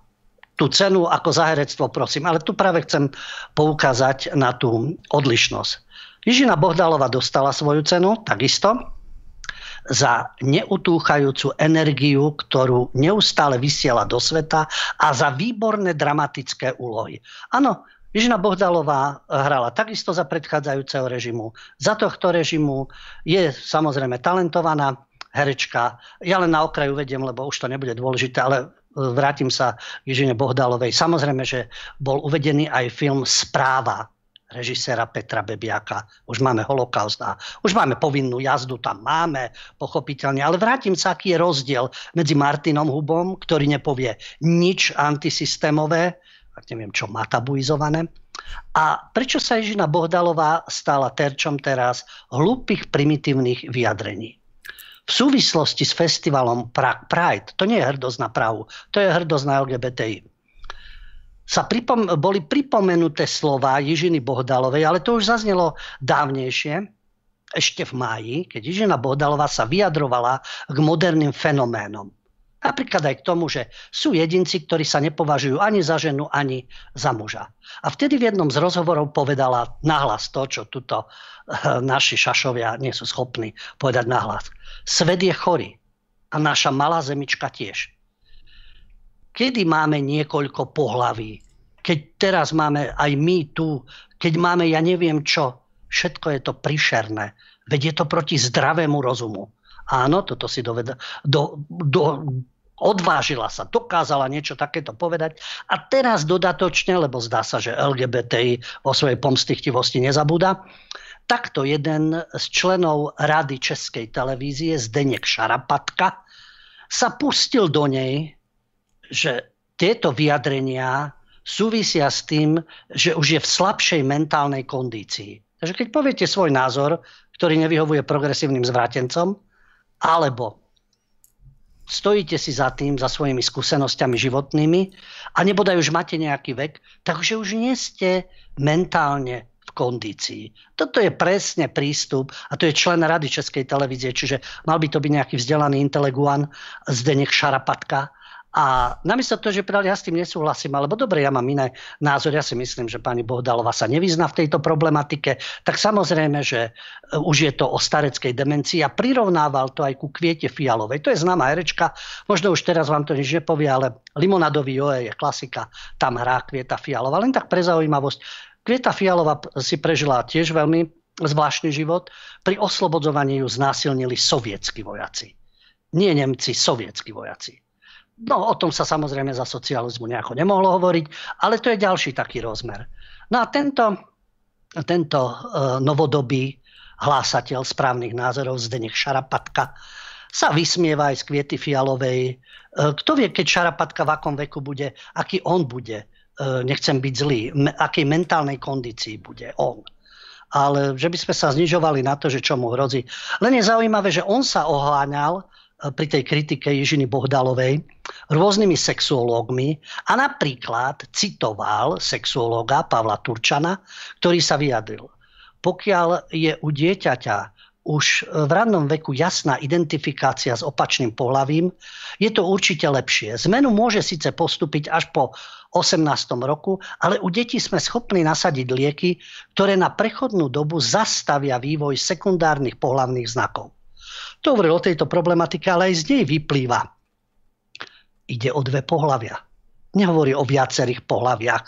tú cenu ako zaherectvo, prosím. Ale tu práve chcem poukázať na tú odlišnosť. Jižina Bohdalova dostala svoju cenu, takisto, za neutúchajúcu energiu, ktorú neustále vysiela do sveta a za výborné dramatické úlohy. Áno, Ježina Bohdalová hrala takisto za predchádzajúceho režimu. Za tohto režimu je samozrejme talentovaná herečka. Ja len na okraju vediem, lebo už to nebude dôležité, ale vrátim sa k Ježine Bohdalovej. Samozrejme, že bol uvedený aj film Správa režiséra Petra Bebiaka. Už máme holokaust a už máme povinnú jazdu, tam máme, pochopiteľne. Ale vrátim sa, aký je rozdiel medzi Martinom Hubom, ktorý nepovie nič antisystémové, ak neviem čo, má tabuizované, a prečo sa Ježina Bohdalová stala terčom teraz hlúpých primitívnych vyjadrení? V súvislosti s festivalom Pride, to nie je hrdosť na Prahu, to je hrdosť na LGBTI sa pripom- boli pripomenuté slova Jižiny Bohdalovej, ale to už zaznelo dávnejšie, ešte v máji, keď Jižina Bohdalová sa vyjadrovala k moderným fenoménom. Napríklad aj k tomu, že sú jedinci, ktorí sa nepovažujú ani za ženu, ani za muža. A vtedy v jednom z rozhovorov povedala nahlas to, čo tuto eh, naši šašovia nie sú schopní povedať nahlas. Svet je chorý a naša malá zemička tiež. Kedy máme niekoľko pohlaví? Keď teraz máme aj my tu, keď máme ja neviem čo, všetko je to prišerné. Veď je to proti zdravému rozumu. Áno, toto si doveda, do, do, odvážila sa, dokázala niečo takéto povedať. A teraz dodatočne, lebo zdá sa, že LGBTI vo svojej pomstichtivosti nezabúda, takto jeden z členov Rady Českej televízie, Zdeněk Šarapatka, sa pustil do nej že tieto vyjadrenia súvisia s tým, že už je v slabšej mentálnej kondícii. Takže keď poviete svoj názor, ktorý nevyhovuje progresívnym zvrátencom, alebo stojíte si za tým, za svojimi skúsenosťami životnými a nebodaj už máte nejaký vek, takže už nie ste mentálne v kondícii. Toto je presne prístup a to je člen Rady Českej televízie, čiže mal by to byť nejaký vzdelaný intelektuán Zdenek Šarapatka, a namiesto toho, že povedali, ja s tým nesúhlasím, alebo dobre, ja mám iné názory, ja si myslím, že pani Bohdalová sa nevyzná v tejto problematike, tak samozrejme, že e, už je to o stareckej demencii a prirovnával to aj ku Kviete Fialovej. To je známa herečka, možno už teraz vám to nič nepovie, ale Limonadový Joe je klasika, tam hrá Kvieta Fialová. Len tak pre zaujímavosť, Kvieta Fialová si prežila tiež veľmi zvláštny život. Pri oslobodzovaní ju znásilnili sovietskí vojaci. Nie Nemci, sovietskí vojaci. No o tom sa samozrejme za socializmu nejako nemohlo hovoriť, ale to je ďalší taký rozmer. No a tento, tento uh, novodobý hlásateľ správnych názorov Zdenek Šarapatka sa vysmieva aj z Kviety Fialovej. Uh, kto vie, keď Šarapatka v akom veku bude, aký on bude, uh, nechcem byť zlý, akej mentálnej kondícii bude on ale že by sme sa znižovali na to, že čo mu hrozí. Len je zaujímavé, že on sa oháňal pri tej kritike Ježiny Bohdalovej rôznymi sexuológmi a napríklad citoval sexuológa Pavla Turčana, ktorý sa vyjadril. Pokiaľ je u dieťaťa už v rannom veku jasná identifikácia s opačným pohlavím, je to určite lepšie. Zmenu môže síce postúpiť až po 18. roku, ale u detí sme schopní nasadiť lieky, ktoré na prechodnú dobu zastavia vývoj sekundárnych pohlavných znakov. To hovoril o tejto problematike, ale aj z nej vyplýva. Ide o dve pohlavia. Nehovorí o viacerých pohľaviach.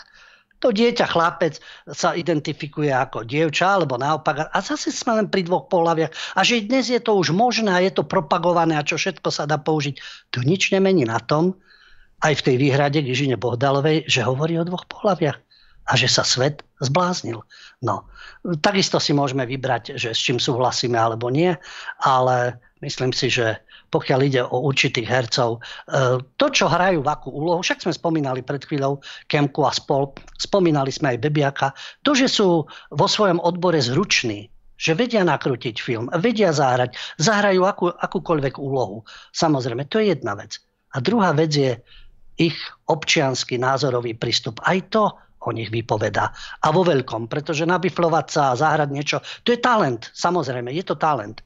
To dieťa, chlapec sa identifikuje ako dievča, alebo naopak. A zase sme len pri dvoch pohľaviach. A že dnes je to už možné a je to propagované a čo všetko sa dá použiť. To nič nemení na tom, aj v tej výhrade k Ježine Bohdalovej, že hovorí o dvoch pohľaviach a že sa svet zbláznil. No, takisto si môžeme vybrať, že s čím súhlasíme alebo nie, ale myslím si, že pokiaľ ide o určitých hercov. E, to, čo hrajú v akú úlohu, však sme spomínali pred chvíľou Kemku a spol, spomínali sme aj Bebiaka, to, že sú vo svojom odbore zruční, že vedia nakrútiť film, vedia zahrať, zahrajú akú, akúkoľvek úlohu. Samozrejme, to je jedna vec. A druhá vec je ich občianský názorový prístup. Aj to o nich vypovedá. A vo veľkom, pretože nabiflovať sa a zahrať niečo, to je talent, samozrejme, je to talent.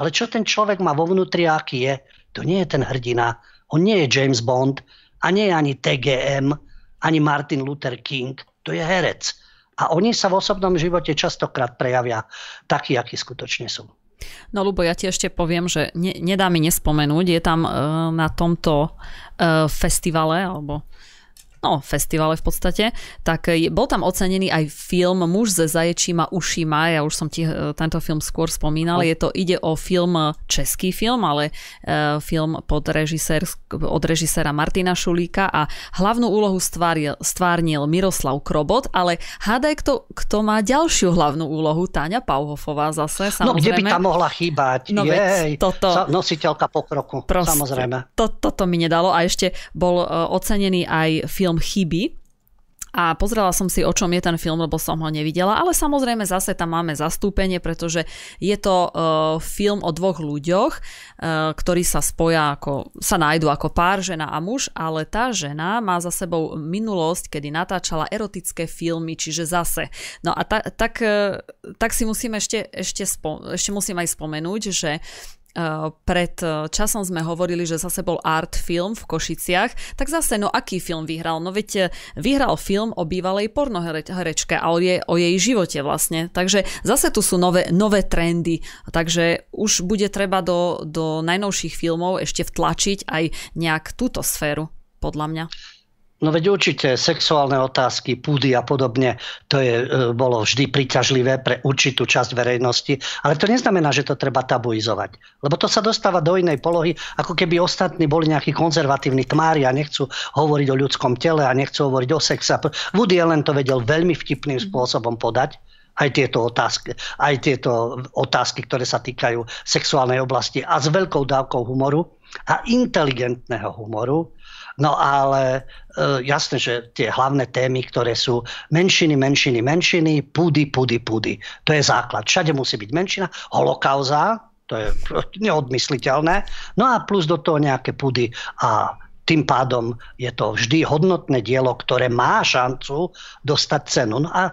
Ale čo ten človek má vo vnútri, aký je, to nie je ten hrdina. On nie je James Bond a nie je ani TGM, ani Martin Luther King. To je herec. A oni sa v osobnom živote častokrát prejavia takí, akí skutočne sú. No Lubo, ja ti ešte poviem, že ne, nedá mi nespomenúť, je tam uh, na tomto uh, festivale, alebo no, festivale v podstate, tak bol tam ocenený aj film Muž ze zaječíma ušima, ja už som ti e, tento film skôr spomínal, je to, ide o film, český film, ale uh, film pod režisér, od režiséra Martina Šulíka. A hlavnú úlohu stváril, stvárnil Miroslav Krobot, ale hádaj, kto, kto má ďalšiu hlavnú úlohu, Táňa Pauhofová zase, samozrejme. No kde by tam mohla chýbať? No, Jej, toto, nositeľka pokroku, proste, samozrejme. To, toto mi nedalo. A ešte bol ocenený aj film film Chyby, a pozrela som si, o čom je ten film, lebo som ho nevidela, ale samozrejme zase tam máme zastúpenie, pretože je to uh, film o dvoch ľuďoch, uh, ktorí sa spoja ako, sa nájdu ako pár, žena a muž, ale tá žena má za sebou minulosť, kedy natáčala erotické filmy, čiže zase. No a ta, tak, uh, tak si musím ešte, ešte, spo, ešte musím aj spomenúť, že pred eh, časom sme hovorili, že zase bol art film v Košiciach, tak zase, no aký film vyhral? No veď eh, vyhral film o bývalej pornoherečke a o jej, o jej živote vlastne. Takže zase tu sú nové, nové trendy, takže už bude treba do, do najnovších filmov ešte vtlačiť aj nejak túto sféru, podľa mňa. No veď určite sexuálne otázky, púdy a podobne, to je, e, bolo vždy príťažlivé pre určitú časť verejnosti, ale to neznamená, že to treba tabuizovať. Lebo to sa dostáva do inej polohy, ako keby ostatní boli nejakí konzervatívni tmári a nechcú hovoriť o ľudskom tele a nechcú hovoriť o sexe. Woody Allen to vedel veľmi vtipným spôsobom podať aj tieto otázky, aj tieto otázky, ktoré sa týkajú sexuálnej oblasti a s veľkou dávkou humoru a inteligentného humoru No ale e, jasné, že tie hlavné témy, ktoré sú menšiny, menšiny, menšiny, pudy, pudy, pudy. To je základ. Všade musí byť menšina. Holokauza, to je neodmysliteľné. No a plus do toho nejaké pudy a tým pádom je to vždy hodnotné dielo, ktoré má šancu dostať cenu. No a e,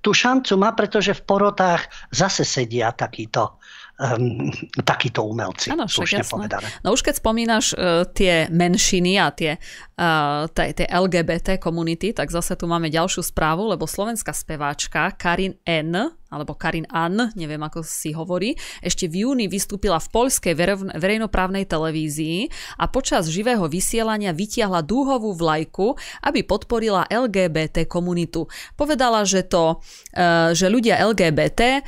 tú šancu má, pretože v porotách zase sedia takíto um, takíto umelci, ano, slušne povedané. No už keď spomínaš uh, tie menšiny a tie, uh, tie LGBT komunity, tak zase tu máme ďalšiu správu, lebo slovenská speváčka Karin N alebo Karin Ann, neviem ako si hovorí, ešte v júni vystúpila v poľskej verejnoprávnej televízii a počas živého vysielania vytiahla dúhovú vlajku, aby podporila LGBT komunitu. Povedala, že, to, e, že ľudia LGBT e,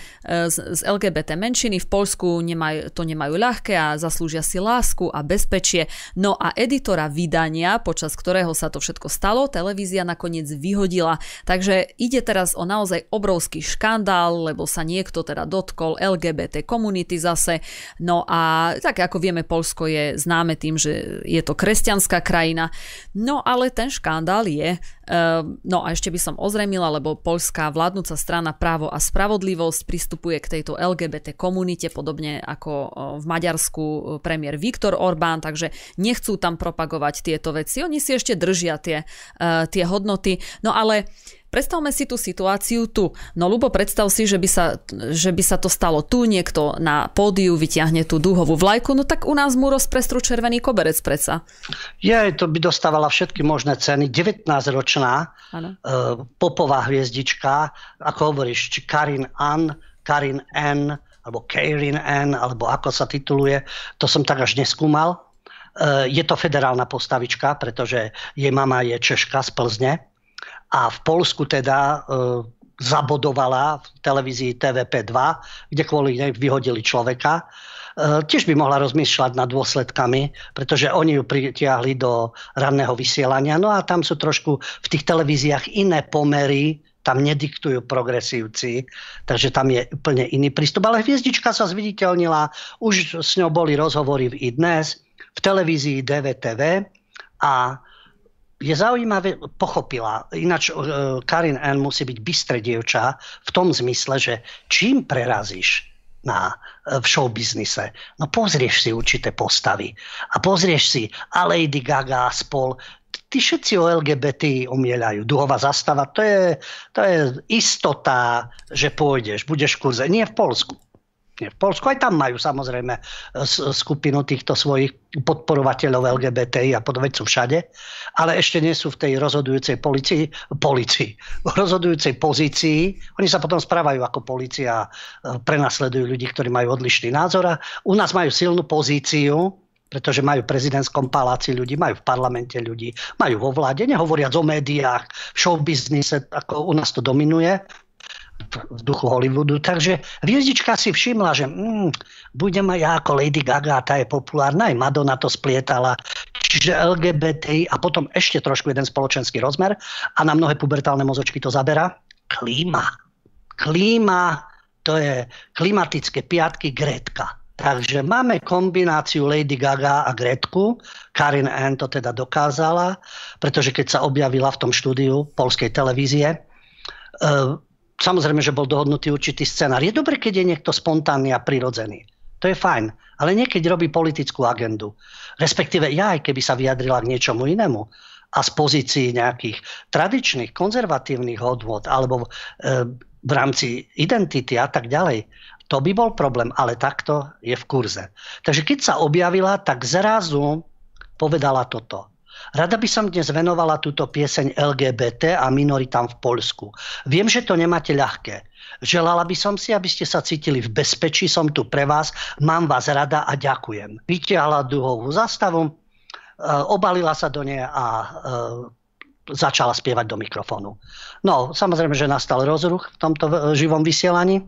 z LGBT menšiny v Poľsku nemajú, to nemajú ľahké a zaslúžia si lásku a bezpečie. No a editora vydania, počas ktorého sa to všetko stalo, televízia nakoniec vyhodila. Takže ide teraz o naozaj obrovský škandál, škandál, lebo sa niekto teda dotkol LGBT komunity zase. No a tak ako vieme, Polsko je známe tým, že je to kresťanská krajina. No ale ten škandál je, Ehm, no a ešte by som ozremila, lebo poľská vládnúca strana Právo a spravodlivosť pristupuje k tejto LGBT komunite, podobne ako v Maďarsku premiér Viktor Orbán, takže nechcú tam propagovať tieto veci. Oni si ešte držia tie, tie hodnoty. No ale Predstavme si tú situáciu tu. No Lubo, predstav si, že by, sa, že by sa to stalo tu, niekto na pódiu vyťahne tú dúhovú vlajku, no tak u nás mu rozprestru červený koberec predsa. Je, to by dostávala všetky možné ceny. 19-ročná uh, popová hviezdička, ako hovoríš, či Karin Ann, Karin N, alebo Karin N, alebo ako sa tituluje, to som tak až neskúmal. Uh, je to federálna postavička, pretože jej mama je Češka z Plzne a v Polsku teda e, zabodovala v televízii TVP2, kde kvôli nej vyhodili človeka. E, tiež by mohla rozmýšľať nad dôsledkami, pretože oni ju pritiahli do ranného vysielania. No a tam sú trošku v tých televíziách iné pomery, tam nediktujú progresívci, takže tam je úplne iný prístup. Ale hviezdička sa zviditeľnila, už s ňou boli rozhovory v iDnes, v televízii DVTV a je zaujímavé, pochopila, ináč uh, Karin Ann musí byť bystré dievča v tom zmysle, že čím prerazíš na, e, v showbiznise. No pozrieš si určité postavy a pozrieš si a Lady Gaga spol, tí všetci o LGBT umielajú. Duhová zastava, to je, to je istota, že pôjdeš, budeš v kurze. Nie v Polsku v Polsku aj tam majú samozrejme e, skupinu týchto svojich podporovateľov LGBTI a podobne všade, ale ešte nie sú v tej rozhodujúcej policii, policii, [laughs] rozhodujúcej pozícii. Oni sa potom správajú ako policia a e, prenasledujú ľudí, ktorí majú odlišný názor a u nás majú silnú pozíciu, pretože majú v prezidentskom paláci ľudí, majú v parlamente ľudí, majú vo vláde, nehovoriac o médiách, v showbiznise, ako u nás to dominuje v duchu Hollywoodu. Takže hviezdička si všimla, že mm, budem aj ja ako Lady Gaga, tá je populárna, aj Madonna to splietala, čiže LGBT a potom ešte trošku jeden spoločenský rozmer a na mnohé pubertálne mozočky to zabera. Klíma. Klíma, to je klimatické piatky Gretka. Takže máme kombináciu Lady Gaga a Gretku. Karin Ann to teda dokázala, pretože keď sa objavila v tom štúdiu polskej televízie, uh, Samozrejme, že bol dohodnutý určitý scenár. Je dobre, keď je niekto spontánny a prirodzený. To je fajn. Ale niekedy robí politickú agendu. Respektíve ja, aj keby sa vyjadrila k niečomu inému a z pozícií nejakých tradičných, konzervatívnych odvod alebo e, v rámci identity a tak ďalej, to by bol problém, ale takto je v kurze. Takže keď sa objavila, tak zrazu povedala toto. Rada by som dnes venovala túto pieseň LGBT a minoritám v Polsku. Viem, že to nemáte ľahké. Želala by som si, aby ste sa cítili v bezpečí, som tu pre vás, mám vás rada a ďakujem. Vytiahla duhovú zastavu, e, obalila sa do nej a e, začala spievať do mikrofónu. No, samozrejme, že nastal rozruch v tomto živom vysielaní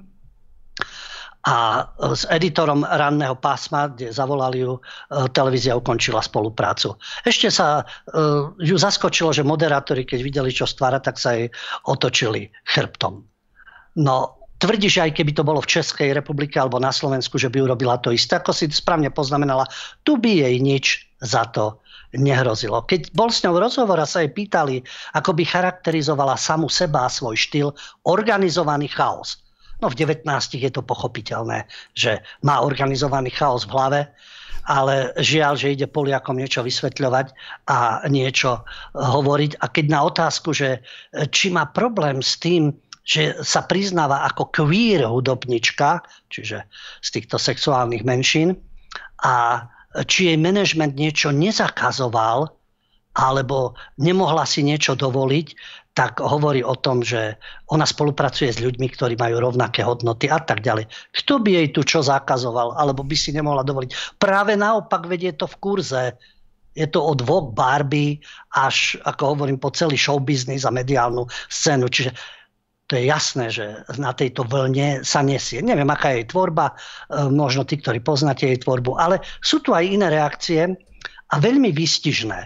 a s editorom ranného pásma, kde zavolali ju, e, televízia ukončila spoluprácu. Ešte sa uh, ju zaskočilo, že moderátori, keď videli, čo stvára, tak sa jej otočili chrbtom. No, tvrdí, že aj keby to bolo v Českej republike alebo na Slovensku, že by urobila to isté, ako si správne poznamenala, tu by jej nič za to nehrozilo. Keď bol s ňou rozhovor a sa jej pýtali, ako by charakterizovala samu seba a svoj štýl, organizovaný chaos. No v 19 je to pochopiteľné, že má organizovaný chaos v hlave, ale žiaľ, že ide Poliakom niečo vysvetľovať a niečo hovoriť. A keď na otázku, že či má problém s tým, že sa priznáva ako queer hudobnička, čiže z týchto sexuálnych menšín, a či jej manažment niečo nezakazoval, alebo nemohla si niečo dovoliť, tak hovorí o tom, že ona spolupracuje s ľuďmi, ktorí majú rovnaké hodnoty a tak ďalej. Kto by jej tu čo zakazoval, alebo by si nemohla dovoliť? Práve naopak vedie to v kurze. Je to od Vogue Barbie až, ako hovorím, po celý showbiznis a mediálnu scénu. Čiže to je jasné, že na tejto vlne sa nesie. Neviem, aká je jej tvorba, e, možno tí, ktorí poznáte jej tvorbu, ale sú tu aj iné reakcie a veľmi výstižné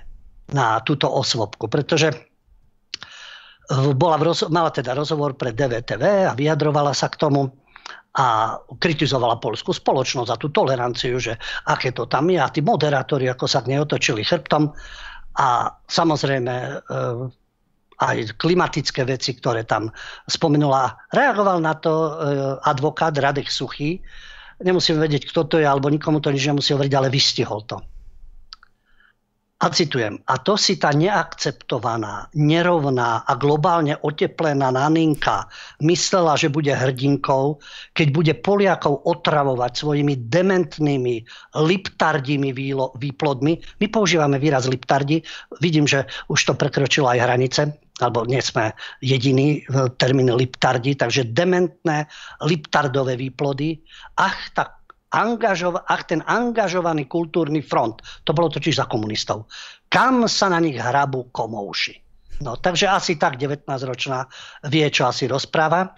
na túto osvobku, pretože bola v roz, mala teda rozhovor pre DVTV a vyjadrovala sa k tomu a kritizovala polskú spoločnosť za tú toleranciu, že aké to tam je a tí moderátori, ako sa k nej otočili chrbtom a samozrejme e, aj klimatické veci, ktoré tam spomenula. Reagoval na to e, advokát Radek Suchý. Nemusím vedieť, kto to je, alebo nikomu to nič nemusí hovoriť, ale vystihol to. A citujem, a to si tá neakceptovaná, nerovná a globálne oteplená naninka myslela, že bude hrdinkou, keď bude Poliakov otravovať svojimi dementnými liptardými výplodmi. My používame výraz liptardi, vidím, že už to prekročilo aj hranice, alebo nie sme jediný termín liptardi, takže dementné liptardové výplody. Ach, tak angažova- ach, ten angažovaný kultúrny front, to bolo totiž za komunistov, kam sa na nich hrabú komouši. No, takže asi tak 19-ročná vie, čo asi rozpráva.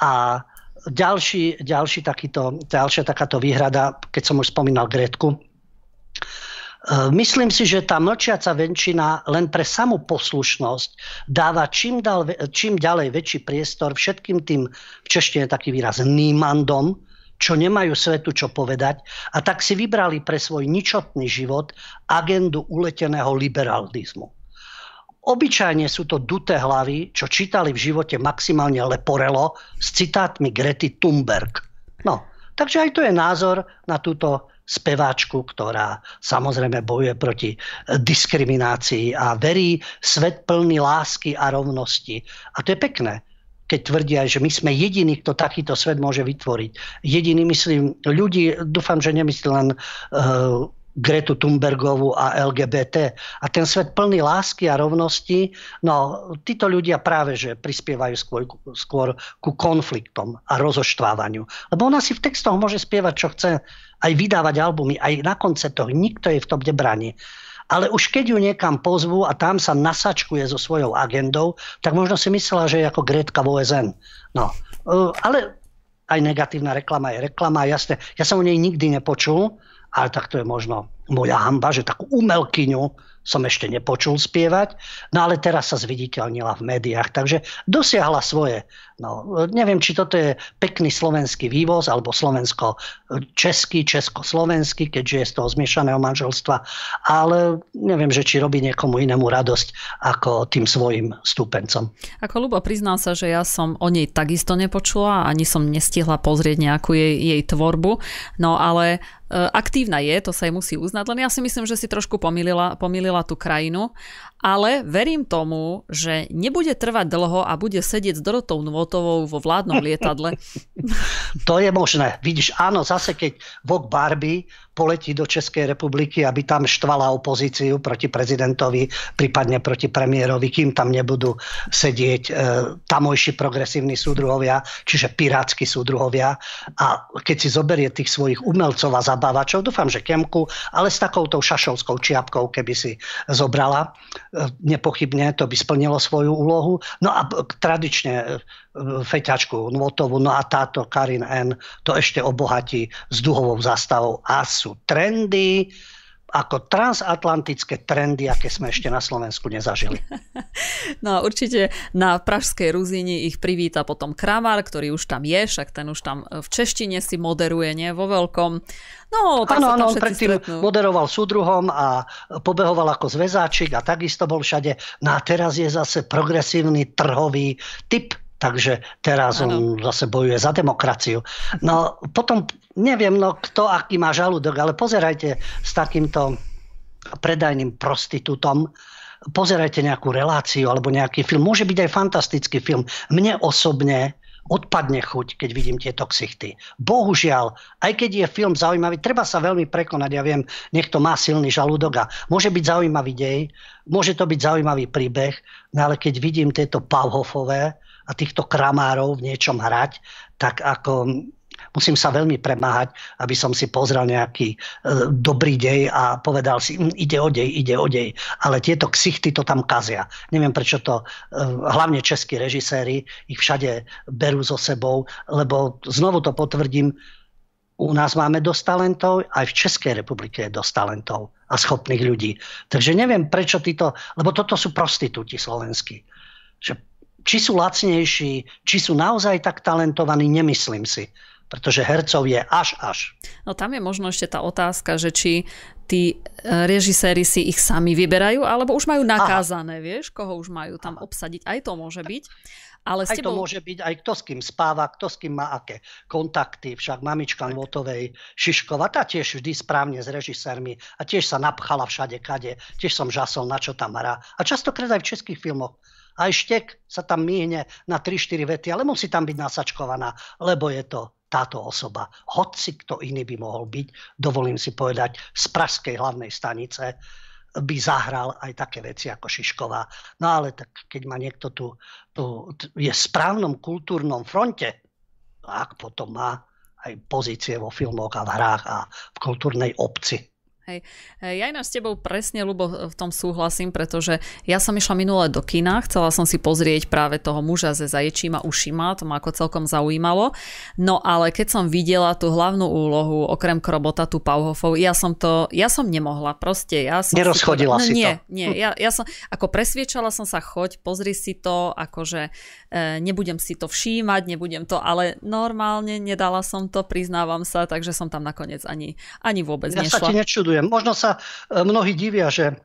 A ďalší, ďalší takýto, ďalšia takáto výhrada, keď som už spomínal Gretku, e, Myslím si, že tá mlčiaca väčšina len pre samú poslušnosť dáva čím, dal, čím ďalej väčší priestor všetkým tým, v češtine taký výraz, nímandom, čo nemajú svetu čo povedať a tak si vybrali pre svoj ničotný život agendu uleteného liberalizmu. Obyčajne sú to duté hlavy, čo čítali v živote maximálne Leporelo s citátmi Grety Thunberg. No, takže aj to je názor na túto speváčku, ktorá samozrejme bojuje proti diskriminácii a verí svet plný lásky a rovnosti. A to je pekné keď tvrdia, že my sme jediní, kto takýto svet môže vytvoriť. Jediní, myslím, ľudí, dúfam, že nemyslí len uh, Gretu Thunbergovú a LGBT. A ten svet plný lásky a rovnosti, no títo ľudia práve, že prispievajú skôr, skôr ku konfliktom a rozoštvávaniu. Lebo ona si v textoch môže spievať, čo chce, aj vydávať albumy, aj na koncertoch. Nikto jej v tom nebráni ale už keď ju niekam pozvú a tam sa nasačkuje so svojou agendou, tak možno si myslela, že je ako Gretka v OSN. No, ale aj negatívna reklama je reklama, jasne. Ja som o nej nikdy nepočul, ale tak to je možno moja hamba, že takú umelkyňu som ešte nepočul spievať, no ale teraz sa zviditeľnila v médiách, takže dosiahla svoje. No, neviem, či toto je pekný slovenský vývoz, alebo slovensko-český, česko-slovenský, keďže je z toho zmiešaného manželstva, ale neviem, že či robí niekomu inému radosť ako tým svojim stúpencom. Ako Lubo priznal sa, že ja som o nej takisto nepočula, ani som nestihla pozrieť nejakú jej, jej tvorbu, no ale e, aktívna je, to sa jej musí uznať, len ja si myslím, že si trošku pomýlila, pomýlila tú krajinu, ale verím tomu, že nebude trvať dlho a bude sedieť s Dorotou Nvotovou vo vládnom [laughs] lietadle. To je možné. Vidíš, áno, zase keď Vok Barbie poletí do Českej republiky, aby tam štvala opozíciu proti prezidentovi, prípadne proti premiérovi, kým tam nebudú sedieť e, tamojší progresívni súdruhovia, čiže pirátsky súdruhovia. A keď si zoberie tých svojich umelcov a zabávačov, dúfam, že Kemku, ale s takouto šašovskou čiapkou, keby si zobrala, nepochybne to by splnilo svoju úlohu. No a tradične e, feťačku Nvotovu, no a táto Karin N. to ešte obohatí s duhovou zastavou a sú trendy, ako transatlantické trendy, aké sme ešte na Slovensku nezažili. [laughs] No a určite na Pražskej Ruzini ich privíta potom Kramar, ktorý už tam je, však ten už tam v češtine si moderuje, nie vo veľkom. No, tak ano, ano, on predtým stretnú. moderoval súdruhom a pobehoval ako zväzáčik a takisto bol všade. No a teraz je zase progresívny trhový typ takže teraz ano. on zase bojuje za demokraciu. No potom neviem, no kto aký má žalúdok, ale pozerajte s takýmto predajným prostitútom, pozerajte nejakú reláciu alebo nejaký film. Môže byť aj fantastický film. Mne osobne odpadne chuť, keď vidím tieto ksichty. Bohužiaľ, aj keď je film zaujímavý, treba sa veľmi prekonať. Ja viem, niekto má silný žalúdok a môže byť zaujímavý dej, môže to byť zaujímavý príbeh, no ale keď vidím tieto Pauhofové, a týchto kramárov v niečom hrať, tak ako musím sa veľmi premáhať, aby som si pozrel nejaký e, dobrý dej a povedal si, hm, ide o dej, ide o dej. Ale tieto ksichty to tam kazia. Neviem, prečo to, e, hlavne českí režiséri, ich všade berú so sebou, lebo znovu to potvrdím, u nás máme dosť talentov, aj v Českej republike je dosť talentov a schopných ľudí. Takže neviem, prečo títo, lebo toto sú prostitúti slovenskí. Že či sú lacnejší, či sú naozaj tak talentovaní, nemyslím si pretože hercov je až až. No tam je možno ešte tá otázka, že či tí e, režiséri si ich sami vyberajú, alebo už majú nakázané, Aha. vieš, koho už majú tam obsadiť. Aj to môže byť. Ale aj tebou... to môže byť aj kto s kým spáva, kto s kým má aké kontakty. Však mamička Votovej Šiškova, tá tiež vždy správne s režisérmi a tiež sa napchala všade kade. Tiež som žasol, na čo tam hrá. A častokrát aj v českých filmoch. Aj štek sa tam míhne na 3-4 vety, ale musí tam byť nasačkovaná, lebo je to táto osoba. Hoci kto iný by mohol byť, dovolím si povedať, z Pražskej hlavnej stanice by zahral aj také veci ako Šišková. No ale tak keď má niekto tu, tu je v správnom kultúrnom fronte, ak potom má aj pozície vo filmoch a v hrách a v kultúrnej obci. Hej. Ja ináč s tebou presne, Lubo, v tom súhlasím, pretože ja som išla minule do kina, chcela som si pozrieť práve toho muža ze zaječíma ušima, to ma ako celkom zaujímalo. No ale keď som videla tú hlavnú úlohu, okrem Krobota, tú Pauhofov, ja som to, ja som nemohla, proste. Ja som Nerozchodila si, to, no, nie, to. Nie, ja, ja som, ako presviečala som sa, choď, pozri si to, akože e, nebudem si to všímať, nebudem to, ale normálne nedala som to, priznávam sa, takže som tam nakoniec ani, ani vôbec ja nešla. Sa ti rozhodujem. Možno sa e, mnohí divia, že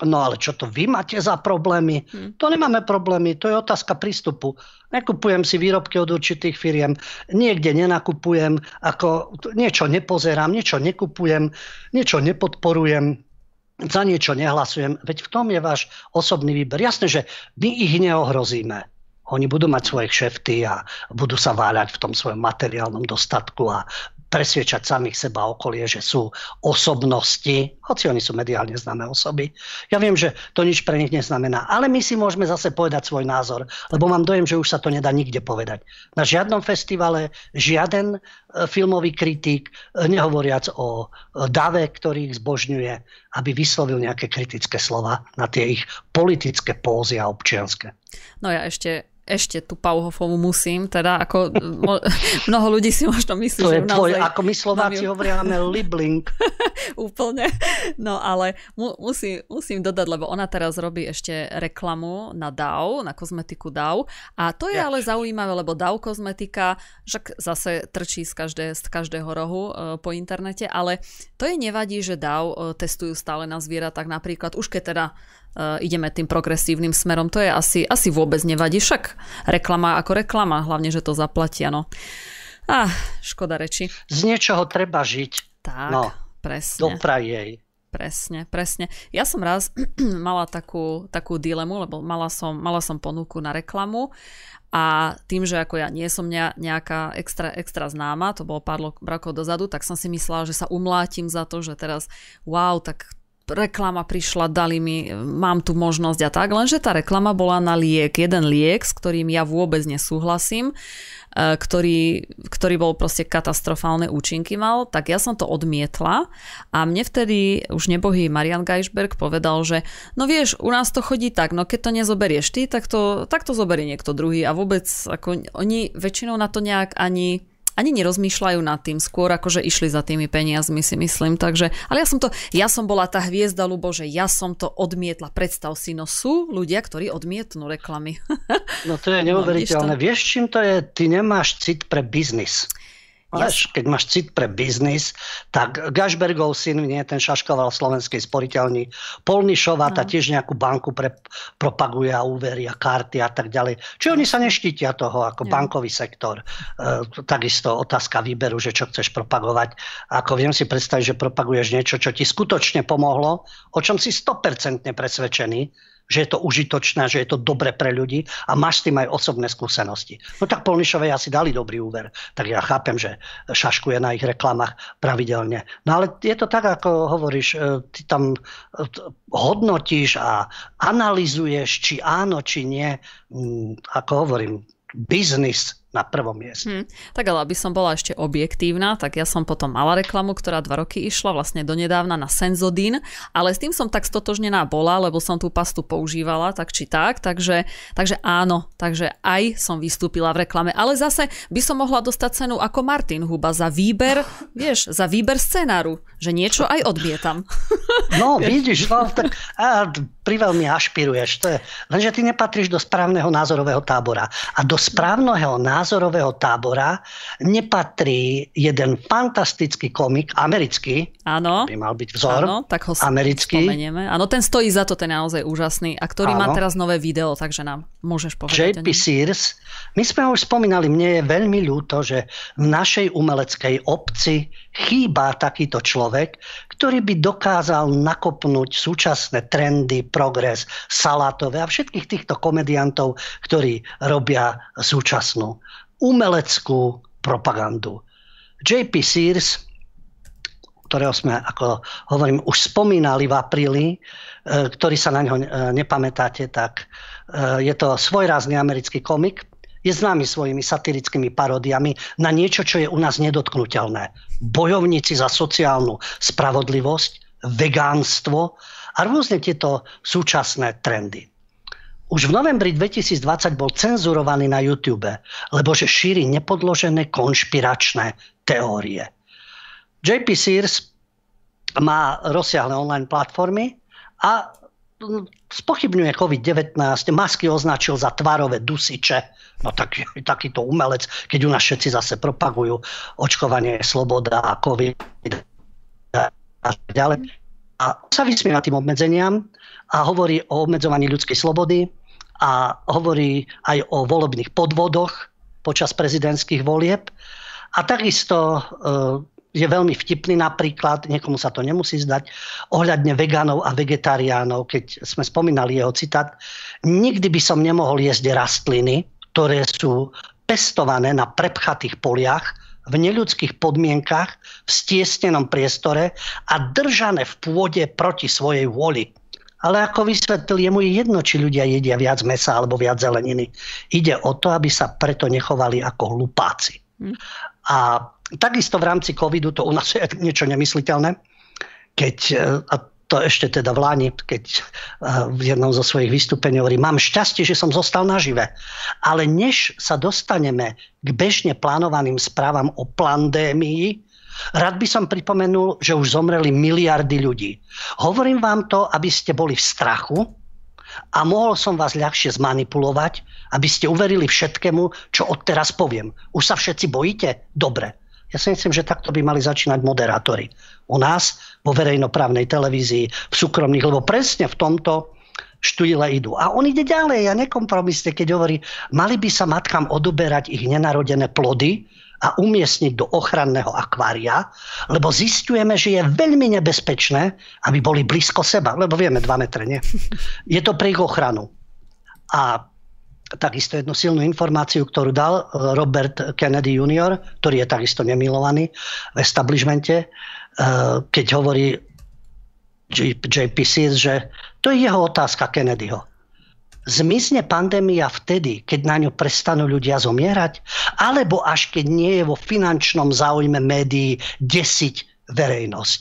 No ale čo to vy máte za problémy? Hmm. To nemáme problémy, to je otázka prístupu. Nekupujem si výrobky od určitých firiem, niekde nenakupujem, ako niečo nepozerám, niečo nekupujem, niečo nepodporujem, za niečo nehlasujem. Veď v tom je váš osobný výber. Jasné, že my ich neohrozíme. Oni budú mať svoje kšefty a budú sa váľať v tom svojom materiálnom dostatku a presviečať samých seba okolie, že sú osobnosti, hoci oni sú mediálne známe osoby. Ja viem, že to nič pre nich neznamená, ale my si môžeme zase povedať svoj názor, lebo mám dojem, že už sa to nedá nikde povedať. Na žiadnom festivale žiaden e, filmový kritik, e, nehovoriac o e, Dave, ktorý ich zbožňuje, aby vyslovil nejaké kritické slova na tie ich politické pózy a občianske. No ja ešte ešte tú Pauhofovú musím, teda ako [laughs] mnoho ľudí si možno myslí, to že je tvoj, ako my Slováci ju... hovoríame [laughs] libling. Úplne, no ale mu, musím, musím dodať, lebo ona teraz robí ešte reklamu na DAO, na kozmetiku DAO a to je ja. ale zaujímavé, lebo DAO kozmetika, však zase trčí z, každé, z každého rohu e, po internete, ale to je nevadí, že DAO e, testujú stále na zvieratách napríklad, už keď teda ideme tým progresívnym smerom. To je asi, asi vôbec nevadí. Však reklama ako reklama, hlavne, že to zaplatia. No. Ah, škoda reči. Z niečoho treba žiť. Tak, no, presne. Dopraj jej. Presne, presne. Ja som raz [clears throat] mala takú, takú dilemu, lebo mala som, mala som ponuku na reklamu a tým, že ako ja nie som nejaká extra, extra známa, to bolo pár rokov dozadu, tak som si myslela, že sa umlátim za to, že teraz wow, tak reklama prišla, dali mi, mám tu možnosť a tak, lenže tá reklama bola na liek, jeden liek, s ktorým ja vôbec nesúhlasím, e, ktorý, ktorý bol proste katastrofálne účinky mal, tak ja som to odmietla a mne vtedy už nebohý Marian Geisberg povedal, že no vieš, u nás to chodí tak, no keď to nezoberieš ty, tak to, tak to zoberie niekto druhý. A vôbec ako oni väčšinou na to nejak ani ani nerozmýšľajú nad tým, skôr akože išli za tými peniazmi si myslím, takže, ale ja som to, ja som bola tá hviezda, Lubo, že ja som to odmietla, predstav si, no sú ľudia, ktorí odmietnú reklamy. No to je no, neuveriteľné. No, Vieš, čím to je? Ty nemáš cit pre biznis. Máš, keď máš cit pre biznis, tak Gašbergov syn, nie, ten šaškoval v slovenskej sporiteľni, Polnišová, no. tá tiež nejakú banku pre, propaguje a úvery a karty a tak ďalej. Čiže oni sa neštítia toho ako ja. bankový sektor. E, takisto otázka výberu, že čo chceš propagovať. Ako viem si predstaviť, že propaguješ niečo, čo ti skutočne pomohlo, o čom si 100% presvedčený, že je to užitočné, že je to dobre pre ľudí a máš s tým aj osobné skúsenosti. No tak Polnišovej asi dali dobrý úver, tak ja chápem, že šaškuje na ich reklamách pravidelne. No ale je to tak, ako hovoríš, e, ty tam e, hodnotíš a analizuješ, či áno, či nie. Mm, ako hovorím, biznis na prvom mieste. Hmm. Tak ale aby som bola ešte objektívna, tak ja som potom mala reklamu, ktorá dva roky išla vlastne donedávna na Senzodin, ale s tým som tak stotožnená bola, lebo som tú pastu používala tak či tak, takže, takže áno, takže aj som vystúpila v reklame, ale zase by som mohla dostať cenu ako Martin Huba za výber, [laughs] vieš, za výber scenáru, že niečo aj odmietam. No [laughs] vidíš, no, tak a priveľmi ašpiruješ. To je, lenže ty nepatríš do správneho názorového tábora. A do správneho názorového tábora nepatrí jeden fantastický komik, americký, Áno. by mal byť vzor, Áno, tak ho americký. spomenieme. Áno, ten stojí za to, ten je naozaj úžasný. A ktorý má Áno. teraz nové video, takže nám môžeš povedať. JP. Sears. My sme ho už spomínali, mne je veľmi ľúto, že v našej umeleckej obci chýba takýto človek, ktorý by dokázal nakopnúť súčasné trendy, progres, salátové a všetkých týchto komediantov, ktorí robia súčasnú umeleckú propagandu. JP Sears, ktorého sme, ako hovorím, už spomínali v apríli, e, ktorý sa na ňo e, nepamätáte, tak e, je to svojrázny americký komik, je známy svojimi satirickými paródiami na niečo, čo je u nás nedotknutelné. Bojovníci za sociálnu spravodlivosť, vegánstvo a rôzne tieto súčasné trendy. Už v novembri 2020 bol cenzurovaný na YouTube, lebo že šíri nepodložené konšpiračné teórie. JP Sears má rozsiahle online platformy a spochybňuje COVID-19, masky označil za tvarové dusiče, no tak, [laughs] takýto umelec, keď u nás všetci zase propagujú očkovanie, sloboda a COVID a tak ďalej. A sa vysmieva tým obmedzeniam a hovorí o obmedzovaní ľudskej slobody a hovorí aj o volebných podvodoch počas prezidentských volieb. A takisto e, je veľmi vtipný napríklad, niekomu sa to nemusí zdať, ohľadne vegánov a vegetariánov, keď sme spomínali jeho citát, nikdy by som nemohol jesť rastliny, ktoré sú pestované na prepchatých poliach, v neľudských podmienkach, v stiesnenom priestore a držané v pôde proti svojej vôli. Ale ako vysvetlil, je jedno, či ľudia jedia viac mesa alebo viac zeleniny. Ide o to, aby sa preto nechovali ako hlupáci. Hm. A takisto v rámci covidu to u nás je niečo nemysliteľné, keď, e, a to ešte teda v Láni, keď e, v jednom zo svojich vystúpení hovorí, mám šťastie, že som zostal nažive. Ale než sa dostaneme k bežne plánovaným správam o pandémii, rád by som pripomenul, že už zomreli miliardy ľudí. Hovorím vám to, aby ste boli v strachu a mohol som vás ľahšie zmanipulovať, aby ste uverili všetkému, čo odteraz poviem. Už sa všetci bojíte? Dobre. Ja si myslím, že takto by mali začínať moderátori. U nás, vo verejnoprávnej televízii, v súkromných, lebo presne v tomto štúdile idú. A on ide ďalej a nekompromisne, keď hovorí, mali by sa matkám odoberať ich nenarodené plody a umiestniť do ochranného akvária, lebo zistujeme, že je veľmi nebezpečné, aby boli blízko seba, lebo vieme, 2 metre, nie? Je to pre ich ochranu. A takisto jednu silnú informáciu, ktorú dal eh, Robert Kennedy Jr., ktorý je takisto nemilovaný v establishmente, eh, keď hovorí JP Sears, že to je jeho otázka Kennedyho. Zmizne pandémia vtedy, keď na ňu prestanú ľudia zomierať? Alebo až keď nie je vo finančnom záujme médií desiť verejnosť?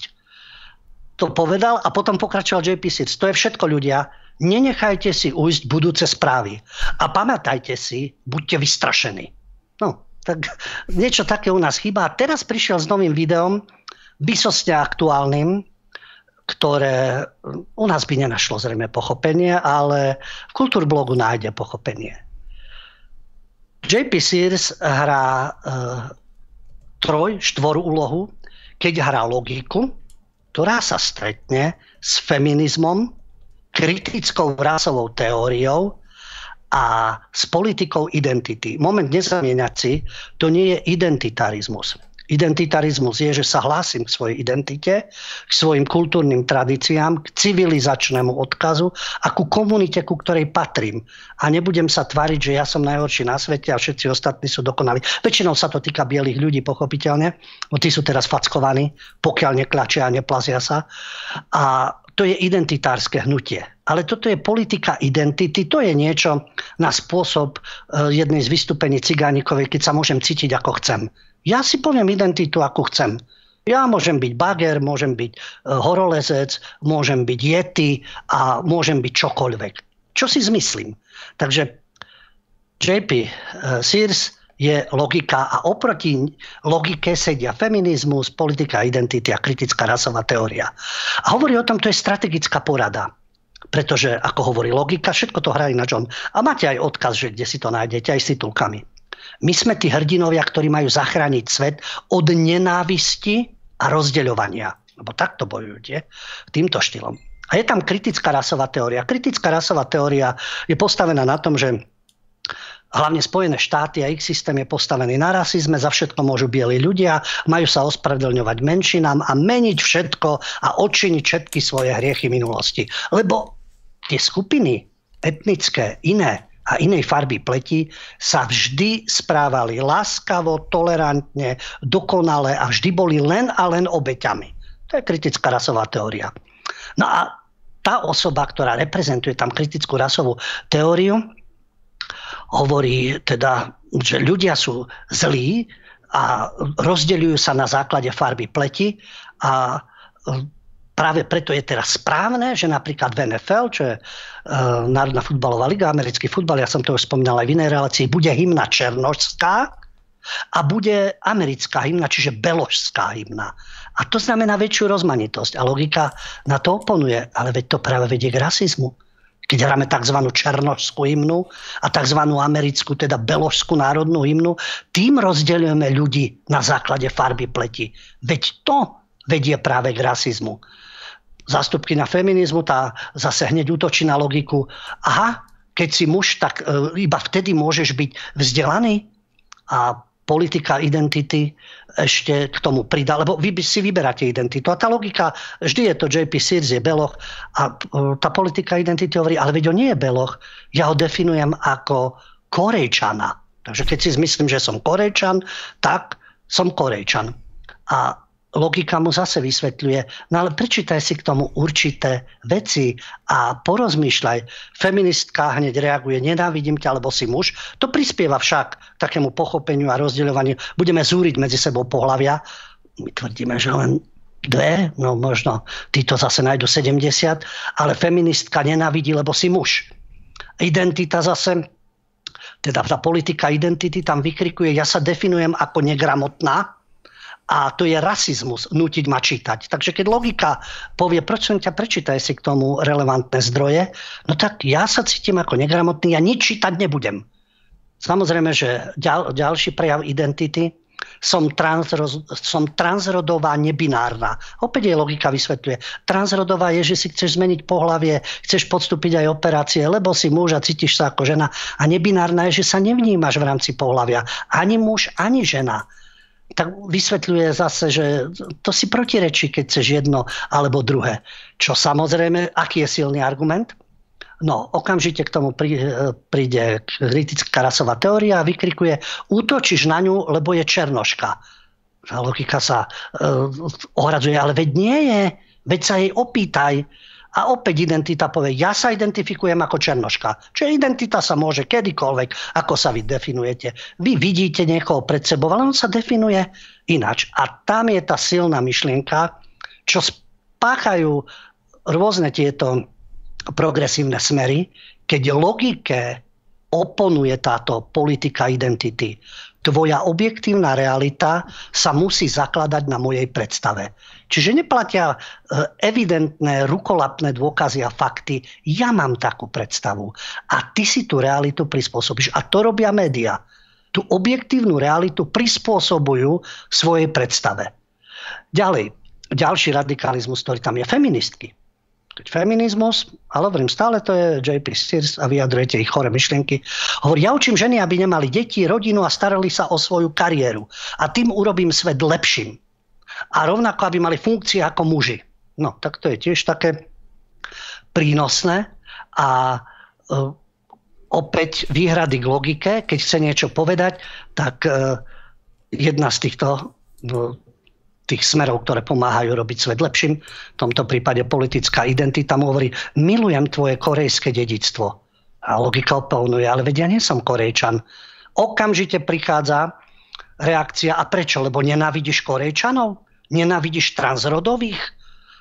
To povedal a potom pokračoval JP Sears. To je všetko ľudia. Nenechajte si ujsť budúce správy. A pamätajte si, buďte vystrašení. No, tak niečo také u nás chýba. A teraz prišiel s novým videom, vysostne aktuálnym, ktoré u nás by nenašlo zrejme pochopenie, ale v kultúrblogu nájde pochopenie. JP Sears hrá e, troj, štvoru úlohu, keď hrá logiku, ktorá sa stretne s feminizmom, kritickou rasovou teóriou a s politikou identity. Moment nezamieňať si, to nie je identitarizmus. Identitarizmus je, že sa hlásim k svojej identite, k svojim kultúrnym tradíciám, k civilizačnému odkazu a ku komunite, ku ktorej patrím. A nebudem sa tváriť, že ja som najhorší na svete a všetci ostatní sú dokonali. Väčšinou sa to týka bielých ľudí, pochopiteľne, bo tí sú teraz fackovaní, pokiaľ neklačia a neplazia sa. A to je identitárske hnutie. Ale toto je politika identity, to je niečo na spôsob eh, jednej z vystúpení Cigánikovej, keď sa môžem cítiť ako chcem. Ja si poviem identitu, ako chcem. Ja môžem byť bager, môžem byť e, horolezec, môžem byť yeti a môžem byť čokoľvek. Čo si zmyslím? Takže JP e, Sears je logika a oproti logike sedia feminizmus, politika identity a kritická rasová teória. A hovorí o tom, to je strategická porada. Pretože, ako hovorí logika, všetko to hrá ináč on. A máte aj odkaz, že kde si to nájdete, aj s titulkami. My sme tí hrdinovia, ktorí majú zachrániť svet od nenávisti a rozdeľovania. Lebo takto bojujú, tie, týmto štýlom. A je tam kritická rasová teória. Kritická rasová teória je postavená na tom, že hlavne Spojené štáty a ich systém je postavený na rasizme, za všetko môžu bieli ľudia, majú sa ospravedlňovať menšinám a meniť všetko a odčiniť všetky svoje hriechy minulosti. Lebo tie skupiny etnické, iné a inej farby pleti sa vždy správali láskavo, tolerantne, dokonale a vždy boli len a len obeťami. To je kritická rasová teória. No a tá osoba, ktorá reprezentuje tam kritickú rasovú teóriu, hovorí teda, že ľudia sú zlí a rozdeľujú sa na základe farby pleti a práve preto je teraz správne, že napríklad v NFL, čo je uh, Národná futbalová liga, americký futbal, ja som to už spomínal aj v inej relácii, bude hymna černožská a bude americká hymna, čiže beložská hymna. A to znamená väčšiu rozmanitosť. A logika na to oponuje. Ale veď to práve vedie k rasizmu. Keď hráme tzv. černožskú hymnu a tzv. americkú, teda beložskú národnú hymnu, tým rozdeľujeme ľudí na základe farby pleti. Veď to vedie práve k rasizmu zástupky na feminizmu, tá zase hneď útočí na logiku. Aha, keď si muž, tak e, iba vtedy môžeš byť vzdelaný a politika identity ešte k tomu pridá, lebo vy si vyberáte identitu. A tá logika, vždy je to JP Sears, je Beloch a e, tá politika identity hovorí, ale veď on nie je Beloch, ja ho definujem ako Korejčana. Takže keď si zmyslím, že som Korejčan, tak som Korejčan. A logika mu zase vysvetľuje, no ale prečítaj si k tomu určité veci a porozmýšľaj. Feministka hneď reaguje, nenávidím ťa, lebo si muž. To prispieva však takému pochopeniu a rozdeľovaniu. Budeme zúriť medzi sebou pohľavia. My tvrdíme, že len dve, no možno títo zase nájdu 70, ale feministka nenávidí, lebo si muž. Identita zase, teda tá politika identity tam vykrikuje, ja sa definujem ako negramotná, a to je rasizmus, nutiť ma čítať. Takže keď logika povie, proč som ťa prečítaj si k tomu relevantné zdroje, no tak ja sa cítim ako negramotný, ja nič čítať nebudem. Samozrejme, že ďal, ďalší prejav identity, som, transroz, som transrodová nebinárna. Opäť jej logika vysvetľuje. Transrodová je, že si chceš zmeniť pohlavie, chceš podstúpiť aj operácie, lebo si muž a cítiš sa ako žena. A nebinárna je, že sa nevnímaš v rámci pohlavia. Ani muž, ani žena tak vysvetľuje zase, že to si protirečí, keď chceš jedno alebo druhé. Čo samozrejme, aký je silný argument? No, okamžite k tomu príde kritická rasová teória a vykrikuje, útočíš na ňu, lebo je černoška. Logika sa uh, ohradzuje, ale veď nie je, veď sa jej opýtaj, a opäť identita povie, ja sa identifikujem ako černoška. Čiže identita sa môže kedykoľvek, ako sa vy definujete. Vy vidíte niekoho pred sebou, ale on sa definuje inač. A tam je tá silná myšlienka, čo spáchajú rôzne tieto progresívne smery, keď logike oponuje táto politika identity. Tvoja objektívna realita sa musí zakladať na mojej predstave. Čiže neplatia e, evidentné rukolapné dôkazy a fakty. Ja mám takú predstavu. A ty si tú realitu prispôsobíš. A to robia médiá. Tú objektívnu realitu prispôsobujú svojej predstave. Ďalej, ďalší radikalizmus, ktorý tam je, feministky. Keď feminizmus, ale hovorím, stále to je JP Sears a vyjadrujete ich chore myšlienky. Hovorí, ja učím ženy, aby nemali deti, rodinu a starali sa o svoju kariéru. A tým urobím svet lepším a rovnako, aby mali funkcie ako muži. No, tak to je tiež také prínosné a e, opäť výhrady k logike, keď chce niečo povedať, tak e, jedna z týchto no, tých smerov, ktoré pomáhajú robiť svet lepším, v tomto prípade politická identita mu hovorí, milujem tvoje korejské dedictvo. A logika oponuje, ale vedia, ja nie som korejčan. Okamžite prichádza reakcia, a prečo? Lebo nenávidíš korejčanov? Nenávidíš transrodových?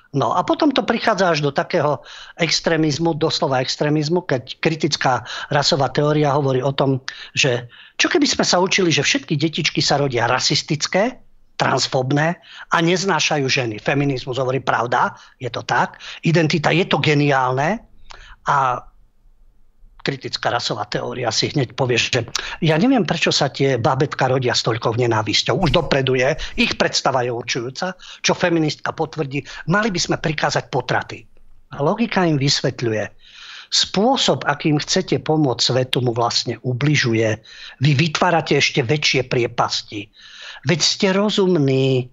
No a potom to prichádza až do takého extrémizmu, doslova extrémizmu, keď kritická rasová teória hovorí o tom, že čo keby sme sa učili, že všetky detičky sa rodia rasistické, transfobné a neznášajú ženy. Feminizmus hovorí pravda, je to tak. Identita je to geniálne, A kritická rasová teória si hneď povie, že ja neviem, prečo sa tie bábetka rodia s toľkou nenávisťou. Už dopredu je, ich predstava je určujúca, čo feministka potvrdí, mali by sme prikázať potraty. Logika im vysvetľuje, spôsob, akým chcete pomôcť svetu, mu vlastne ubližuje. Vy vytvárate ešte väčšie priepasti. Veď ste rozumní,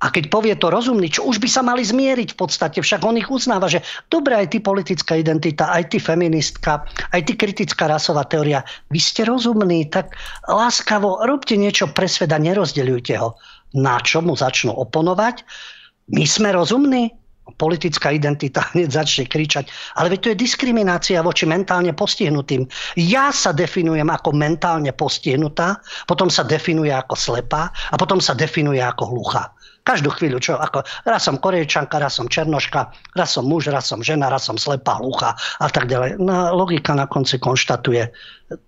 a keď povie to rozumný, čo už by sa mali zmieriť v podstate, však on ich uznáva, že dobre, aj ty politická identita, aj ty feministka, aj ty kritická rasová teória, vy ste rozumní, tak láskavo robte niečo pre sveda, nerozdeľujte ho. Na čo mu začnú oponovať? My sme rozumní? politická identita [laughs] hneď začne kričať. Ale veď to je diskriminácia voči mentálne postihnutým. Ja sa definujem ako mentálne postihnutá, potom sa definuje ako slepá a potom sa definuje ako hluchá. Každú chvíľu, čo ako, raz som korejčanka, raz som černoška, raz som muž, raz som žena, raz som slepá, hluchá a tak ďalej. No, logika na konci konštatuje,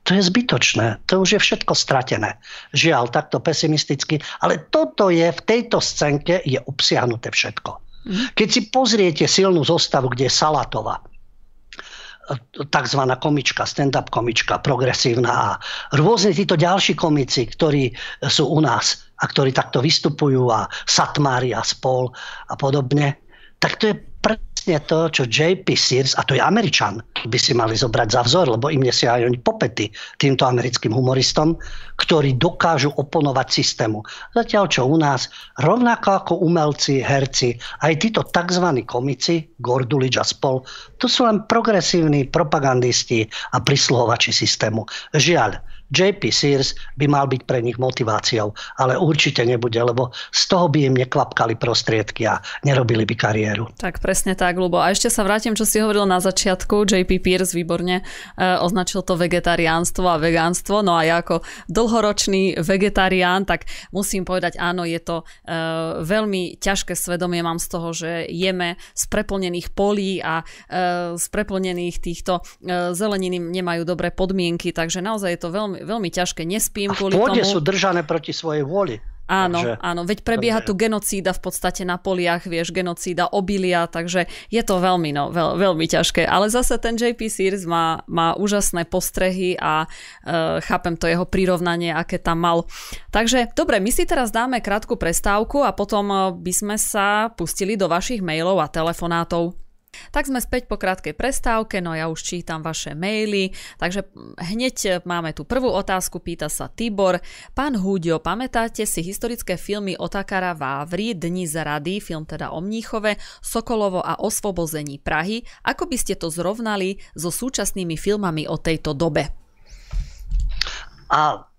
to je zbytočné, to už je všetko stratené. Žiaľ, takto pesimisticky, ale toto je v tejto scénke je obsiahnuté všetko. Mhm. Keď si pozriete silnú zostavu, kde je Salatová, tzv. komička, stand-up komička, progresívna a rôzne títo ďalší komici, ktorí sú u nás a ktorí takto vystupujú a Satmári a spol a podobne, tak to je presne to, čo JP Sears, a to je Američan, by si mali zobrať za vzor, lebo im nesia aj oni popety týmto americkým humoristom, ktorí dokážu oponovať systému. Zatiaľ, čo u nás, rovnako ako umelci, herci, aj títo tzv. komici, Gordulič a spol, to sú len progresívni propagandisti a prisluhovači systému. Žiaľ, JP Sears by mal byť pre nich motiváciou, ale určite nebude, lebo z toho by im nekvapkali prostriedky a nerobili by kariéru. Tak presne tak, Lubo. A ešte sa vrátim, čo si hovoril na začiatku. JP Pierce výborne e, označil to vegetariánstvo a vegánstvo. No a ja ako dlhoročný vegetarián, tak musím povedať, áno, je to e, veľmi ťažké svedomie mám z toho, že jeme z preplnených polí a e, z preplnených týchto e, zeleniny nemajú dobré podmienky, takže naozaj je to veľmi, veľmi ťažké. Nespím a kvôli tomu. sú držané proti svojej vôli. Áno, takže, áno, veď prebieha takže... tu genocída v podstate na poliach, vieš, genocída obilia, takže je to veľmi, no, veľ, veľmi ťažké. Ale zase ten JP Sears má, má úžasné postrehy a uh, chápem to jeho prirovnanie, aké tam mal. Takže, dobre, my si teraz dáme krátku prestávku a potom e, by sme sa pustili do vašich mailov a telefonátov. Tak sme späť po krátkej prestávke, no ja už čítam vaše maily, takže hneď máme tu prvú otázku, pýta sa Tibor. Pán Húďo, pamätáte si historické filmy Otakara Vávry, Dni z rady, film teda o Mníchove, Sokolovo a osvobození Prahy? Ako by ste to zrovnali so súčasnými filmami o tejto dobe? A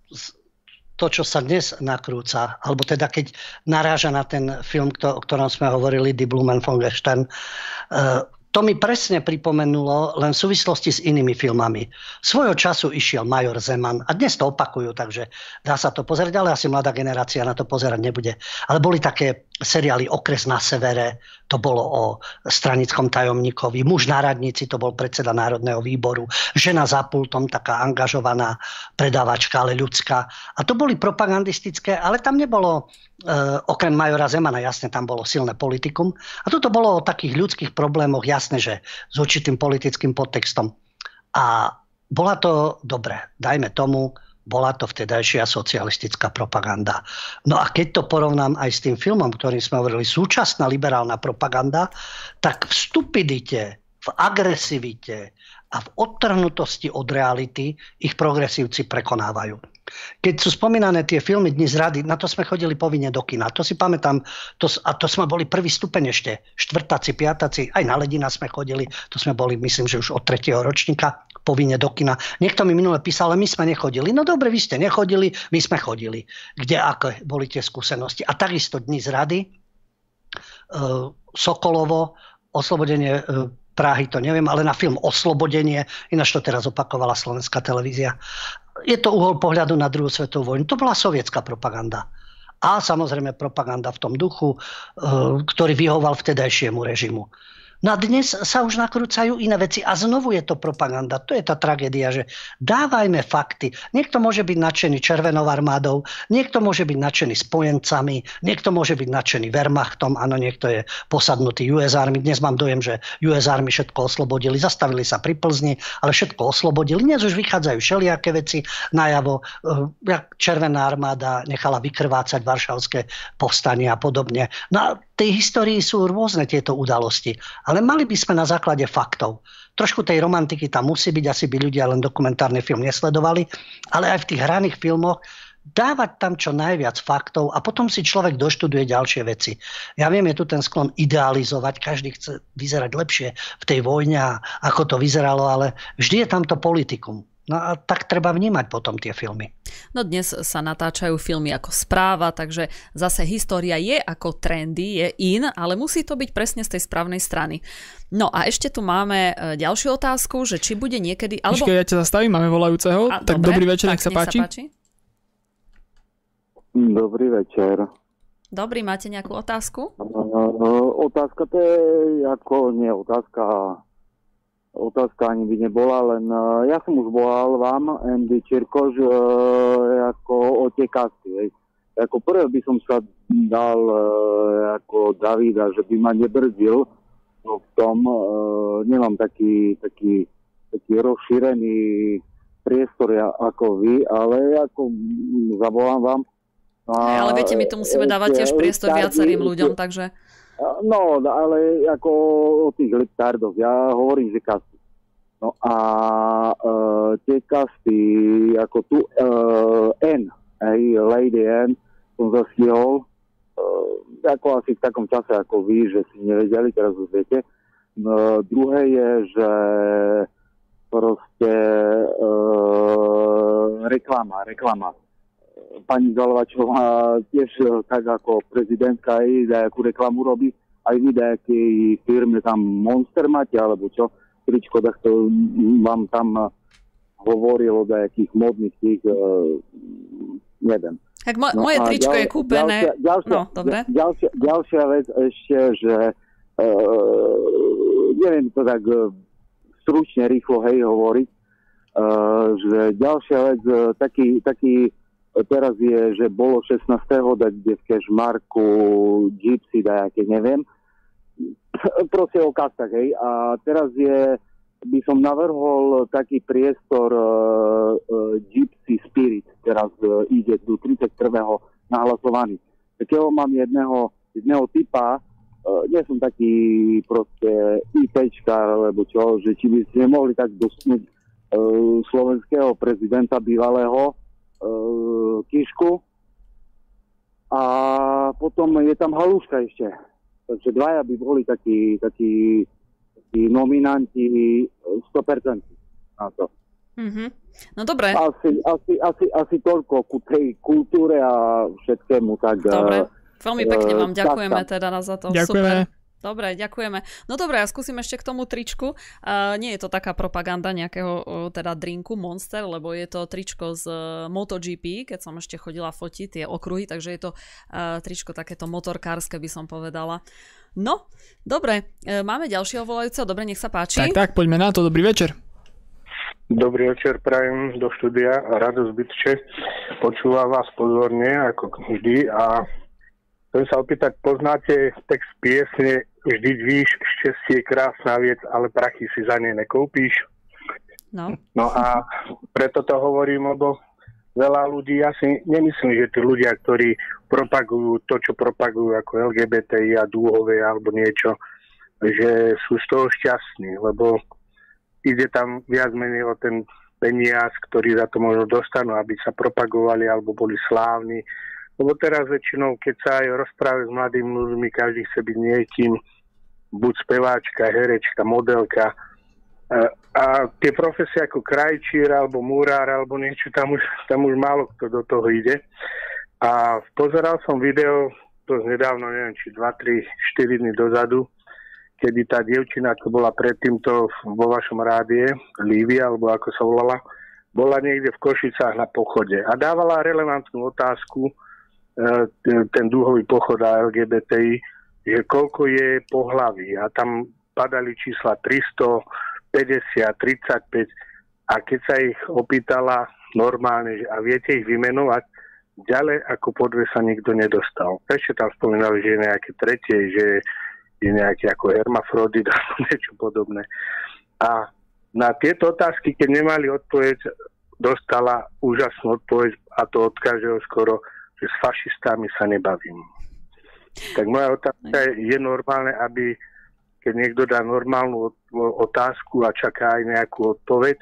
to, čo sa dnes nakrúca, alebo teda keď naráža na ten film, o ktorom sme hovorili, Die Blumen von Gestern, uh, to mi presne pripomenulo len v súvislosti s inými filmami. Svojho času išiel Major Zeman a dnes to opakujú, takže dá sa to pozerať, ale asi mladá generácia na to pozerať nebude. Ale boli také seriály Okres na severe, to bolo o stranickom tajomníkovi, muž na radnici, to bol predseda Národného výboru, žena za pultom, taká angažovaná predávačka, ale ľudská. A to boli propagandistické, ale tam nebolo Uh, okrem Majora Zemana, jasne, tam bolo silné politikum. A toto bolo o takých ľudských problémoch, jasne, že s určitým politickým podtextom. A bola to, dobre, dajme tomu, bola to vtedajšia socialistická propaganda. No a keď to porovnám aj s tým filmom, ktorým sme hovorili, súčasná liberálna propaganda, tak v stupidite, v agresivite a v odtrhnutosti od reality ich progresívci prekonávajú. Keď sú spomínané tie filmy Dni z rady, na to sme chodili povinne do kina. To si pamätám, to, a to sme boli prvý stupeň ešte, štvrtáci, piatáci, aj na Ledina sme chodili, to sme boli, myslím, že už od tretieho ročníka povinne do kina. Niekto mi minule písal, ale my sme nechodili. No dobre, vy ste nechodili, my sme chodili. Kde aké boli tie skúsenosti. A takisto Dni z rady, uh, Sokolovo, oslobodenie uh, Prahy, to neviem, ale na film Oslobodenie, ináč to teraz opakovala slovenská televízia je to uhol pohľadu na druhú svetovú vojnu. To bola sovietská propaganda. A samozrejme propaganda v tom duchu, e, ktorý vyhoval vtedajšiemu režimu. No a dnes sa už nakrúcajú iné veci a znovu je to propaganda. To je tá tragédia, že dávajme fakty. Niekto môže byť nadšený Červenou armádou, niekto môže byť nadšený spojencami, niekto môže byť nadšený Wehrmachtom, áno, niekto je posadnutý US Army. Dnes mám dojem, že US Army všetko oslobodili, zastavili sa pri Plzni, ale všetko oslobodili. Dnes už vychádzajú všelijaké veci najavo. Eh, Červená armáda nechala vykrvácať varšavské povstanie a podobne. No a tej histórii sú rôzne tieto udalosti, ale mali by sme na základe faktov. Trošku tej romantiky tam musí byť, asi by ľudia len dokumentárny film nesledovali, ale aj v tých hraných filmoch dávať tam čo najviac faktov a potom si človek doštuduje ďalšie veci. Ja viem, je tu ten sklon idealizovať, každý chce vyzerať lepšie v tej vojne, ako to vyzeralo, ale vždy je tam to politikum. No a tak treba vnímať potom tie filmy. No dnes sa natáčajú filmy ako správa, takže zase história je ako trendy, je in, ale musí to byť presne z tej správnej strany. No a ešte tu máme e, ďalšiu otázku, že či bude niekedy... Alebo... Počkej, ja ťa zastavím, máme volajúceho. A, tak dobre, dobrý večer, tak nech sa páči. Sa páči. Dobrý večer. Dobrý, máte nejakú otázku? Otázka to je ako, nie otázka, otázka ani by nebola, len uh, ja som už volal vám, Andy Čirkož, uh, ako o tie kasty. Hej. Ako prvé by som sa dal uh, ako Davida, že by ma nebrzdil no v tom, uh, nemám taký, taký, taký rozšírený priestor ja, ako vy, ale ako zavolám vám. A, ale viete, my tu musíme dávať tiež priestor viacerým ľuďom, takže... No, ale ako o tých liptardoch, ja hovorím, že kasty. No a e, tie kasty, ako tu e, N, hej, Lady N, som zastihol, e, ako asi v takom čase ako vy, že si nevedeli, teraz už viete. No, druhé je, že proste e, reklama, reklama pani Zalovačová tiež e, tak ako prezidentka aj nejakú reklamu robí, aj vy nejakej firme tam Monster máte, alebo čo, tričko, tak to vám tam hovoril o nejakých modných tých, uh, neviem. Tak mo- no moje tričko ďal, je kúpené. Ďalšia, ďalšia, no, dobre. Ďalšia, ďalšia vec ešte, že uh, neviem to tak uh, stručne, rýchlo, hej, hovoriť, uh, že ďalšia vec, uh, taký, taký teraz je, že bolo 16. dať kde v Kešmarku Gypsy, dajaké, neviem. Proste o kastách, hej. A teraz je, by som navrhol taký priestor uh, uh, Gypsy Spirit, teraz uh, ide tu 31. nahlasovaný. Takého mám jedného, jedného typa, uh, nie som taký proste IPčka, alebo čo, že či by ste mohli tak dostnúť uh, slovenského prezidenta bývalého, Kišku a potom je tam Halúška ešte. Takže dvaja by boli takí, takí, takí nominanti 100% na to. Mm-hmm. No dobre. Asi, asi, asi, asi toľko ku tej kultúre a všetkému. Tak, dobre. Veľmi pekne vám ďakujeme teda za to. Ďakujeme. Super. Dobre, ďakujeme. No dobre, ja skúsim ešte k tomu tričku. Uh, nie je to taká propaganda nejakého uh, teda drinku Monster, lebo je to tričko z uh, MotoGP, keď som ešte chodila fotiť tie okruhy, takže je to uh, tričko takéto motorkárske, by som povedala. No, dobre, uh, máme ďalšieho volajúceho, dobre, nech sa páči. Tak, tak, poďme na to, dobrý večer. Dobrý večer, prajem do štúdia, radosť bytče. Počúvam vás pozorne, ako vždy a Chcem sa opýtať, poznáte text piesne Vždyť víš, šťastie je krásna vec, ale prachy si za ne nekúpíš? No. no a preto to hovorím, lebo veľa ľudí, ja si nemyslím, že tí ľudia, ktorí propagujú to, čo propagujú ako LGBTI a dúhové alebo niečo, že sú z toho šťastní, lebo ide tam viac menej o ten peniaz, ktorý za to možno dostanú, aby sa propagovali alebo boli slávni lebo teraz väčšinou, keď sa aj rozprávajú s mladými ľuďmi, každý chce byť niekým, buď speváčka, herečka, modelka. A, a tie profesie ako krajčír, alebo múrár, alebo niečo, tam už, tam už málo kto do toho ide. A pozeral som video, to nedávno, neviem, či 2, 3, 4 dny dozadu, kedy tá dievčina, čo bola predtým vo vašom rádie, Lívia, alebo ako sa volala, bola niekde v Košicách na pochode a dávala relevantnú otázku, E, ten dúhový pochod a LGBTI, že koľko je pohlaví. A tam padali čísla 350, 35 a keď sa ich opýtala normálne, a viete ich vymenovať, ďalej ako po sa nikto nedostal. Ešte tam spomínali, že je nejaké tretie, že je nejaký ako hermafrodit [laughs] alebo niečo podobné. A na tieto otázky, keď nemali odpoveď, dostala úžasnú odpoveď a to od každého skoro, s fašistami sa nebavím. Tak moja otázka je, je normálne, aby keď niekto dá normálnu otázku a čaká aj nejakú odpoveď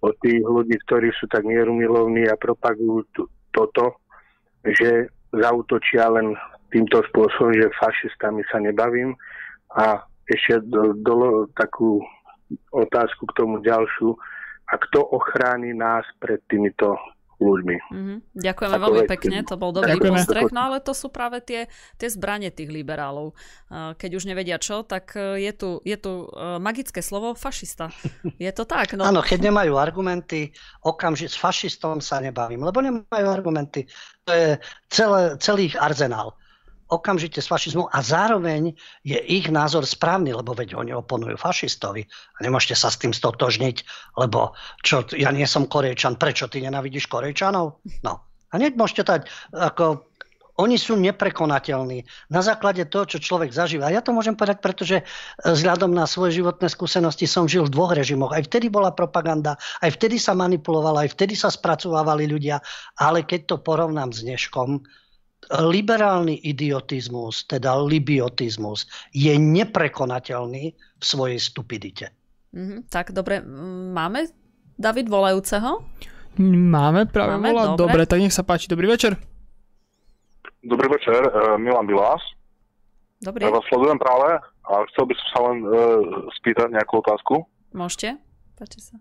od tých ľudí, ktorí sú tak mierumilovní a propagujú toto, že zautočia len týmto spôsobom, že fašistami sa nebavím. A ešte do, do, takú otázku k tomu ďalšiu. A kto ochráni nás pred týmito ľuďmi. Mm-hmm. Ďakujeme veľmi pekne, to bol dobrý Ďakujeme. postreh, no ale to sú práve tie, tie zbranie tých liberálov. Keď už nevedia čo, tak e, je tu, je tu e, magické slovo fašista. Je to tak? No. Áno, keď nemajú argumenty, okamžite s fašistom sa nebavím, lebo nemajú argumenty. To je celé, celý ich arzenál okamžite s fašizmom a zároveň je ich názor správny, lebo veď oni oponujú fašistovi a nemôžete sa s tým stotožniť, lebo čo, ja nie som Korejčan, prečo ty nenavidíš Korejčanov? No. A môžete dať, ako oni sú neprekonateľní na základe toho, čo človek zažíva. Ja to môžem povedať, pretože e, vzhľadom na svoje životné skúsenosti som žil v dvoch režimoch. Aj vtedy bola propaganda, aj vtedy sa manipulovala, aj vtedy sa spracovávali ľudia. Ale keď to porovnám s dneškom, liberálny idiotizmus, teda libiotizmus, je neprekonateľný v svojej stupidite. Mm-hmm, tak dobre, máme David volajúceho? Máme, práve Máme, volá. Dobre. dobre, tak nech sa páči. Dobrý večer. Dobrý večer, uh, Milan Bilás. Dobrý. Ja vás sledujem práve a chcel by som sa len uh, spýtať nejakú otázku. Môžete, páči sa.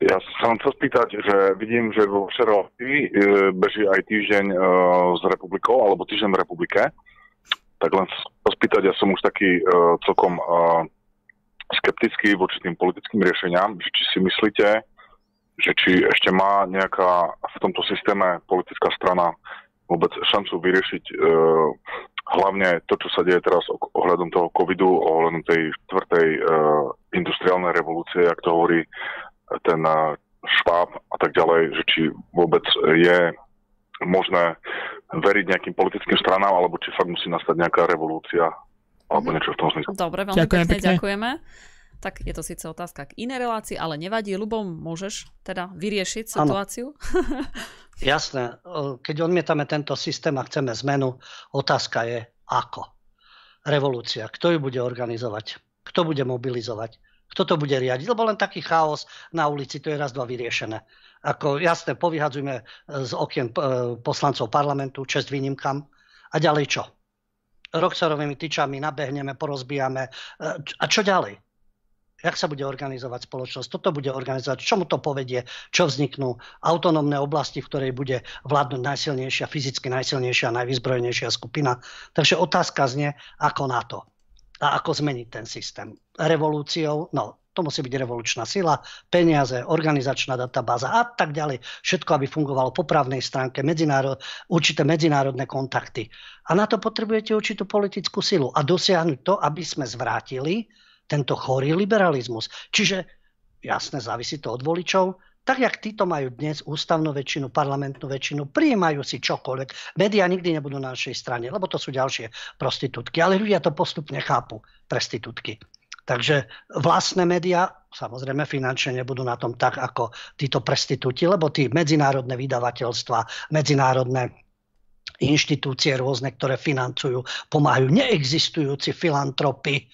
Ja vám chcel spýtať, že vidím, že vo Šero TV e, beží aj týždeň e, s republikou, alebo týždeň v republike. Tak len spýtať, ja som už taký e, celkom skeptický voči tým politickým riešeniam, že či si myslíte, že či ešte má nejaká v tomto systéme politická strana vôbec šancu vyriešiť e, hlavne to, čo sa deje teraz ohľadom toho covidu, ohľadom tej štvrtej e, industriálnej revolúcie, ak to hovorí ten eh, šváb a tak ďalej, že či vôbec je možné veriť nejakým politickým stranám, alebo či fakt musí nastať nejaká revolúcia, alebo mm-hmm. niečo v tom zmysle. Dobre, veľmi Ďakujem, pekne, pekne ďakujeme. Tak je to síce otázka k inej relácii, ale nevadí. Ľubom, môžeš teda vyriešiť situáciu? [laughs] Jasné. Keď odmietame tento systém a chceme zmenu, otázka je ako. Revolúcia. Kto ju bude organizovať? Kto bude mobilizovať? Kto to bude riadiť? Lebo len taký chaos na ulici, to je raz, dva vyriešené. Ako jasné, povyhadzujme e, z okien e, poslancov parlamentu, čest výnimkam. A ďalej čo? Roxorovými tyčami nabehneme, porozbijame. E, a čo ďalej? Jak sa bude organizovať spoločnosť? Toto bude organizovať? Čomu to povedie? Čo vzniknú? Autonómne oblasti, v ktorej bude vládnuť najsilnejšia, fyzicky najsilnejšia, najvyzbrojenejšia skupina. Takže otázka znie, ako na to a ako zmeniť ten systém. Revolúciou, no to musí byť revolučná sila, peniaze, organizačná databáza a tak ďalej. Všetko, aby fungovalo po právnej stránke, medzinárod, určité medzinárodné kontakty. A na to potrebujete určitú politickú silu a dosiahnuť to, aby sme zvrátili tento chorý liberalizmus. Čiže jasne, závisí to od voličov, tak jak títo majú dnes ústavnú väčšinu, parlamentnú väčšinu, prijímajú si čokoľvek. Média nikdy nebudú na našej strane, lebo to sú ďalšie prostitútky. Ale ľudia to postupne chápu, prostitútky. Takže vlastné médiá, samozrejme finančne nebudú na tom tak, ako títo prestitúti, lebo tí medzinárodné vydavateľstva, medzinárodné inštitúcie rôzne, ktoré financujú, pomáhajú neexistujúci filantropy,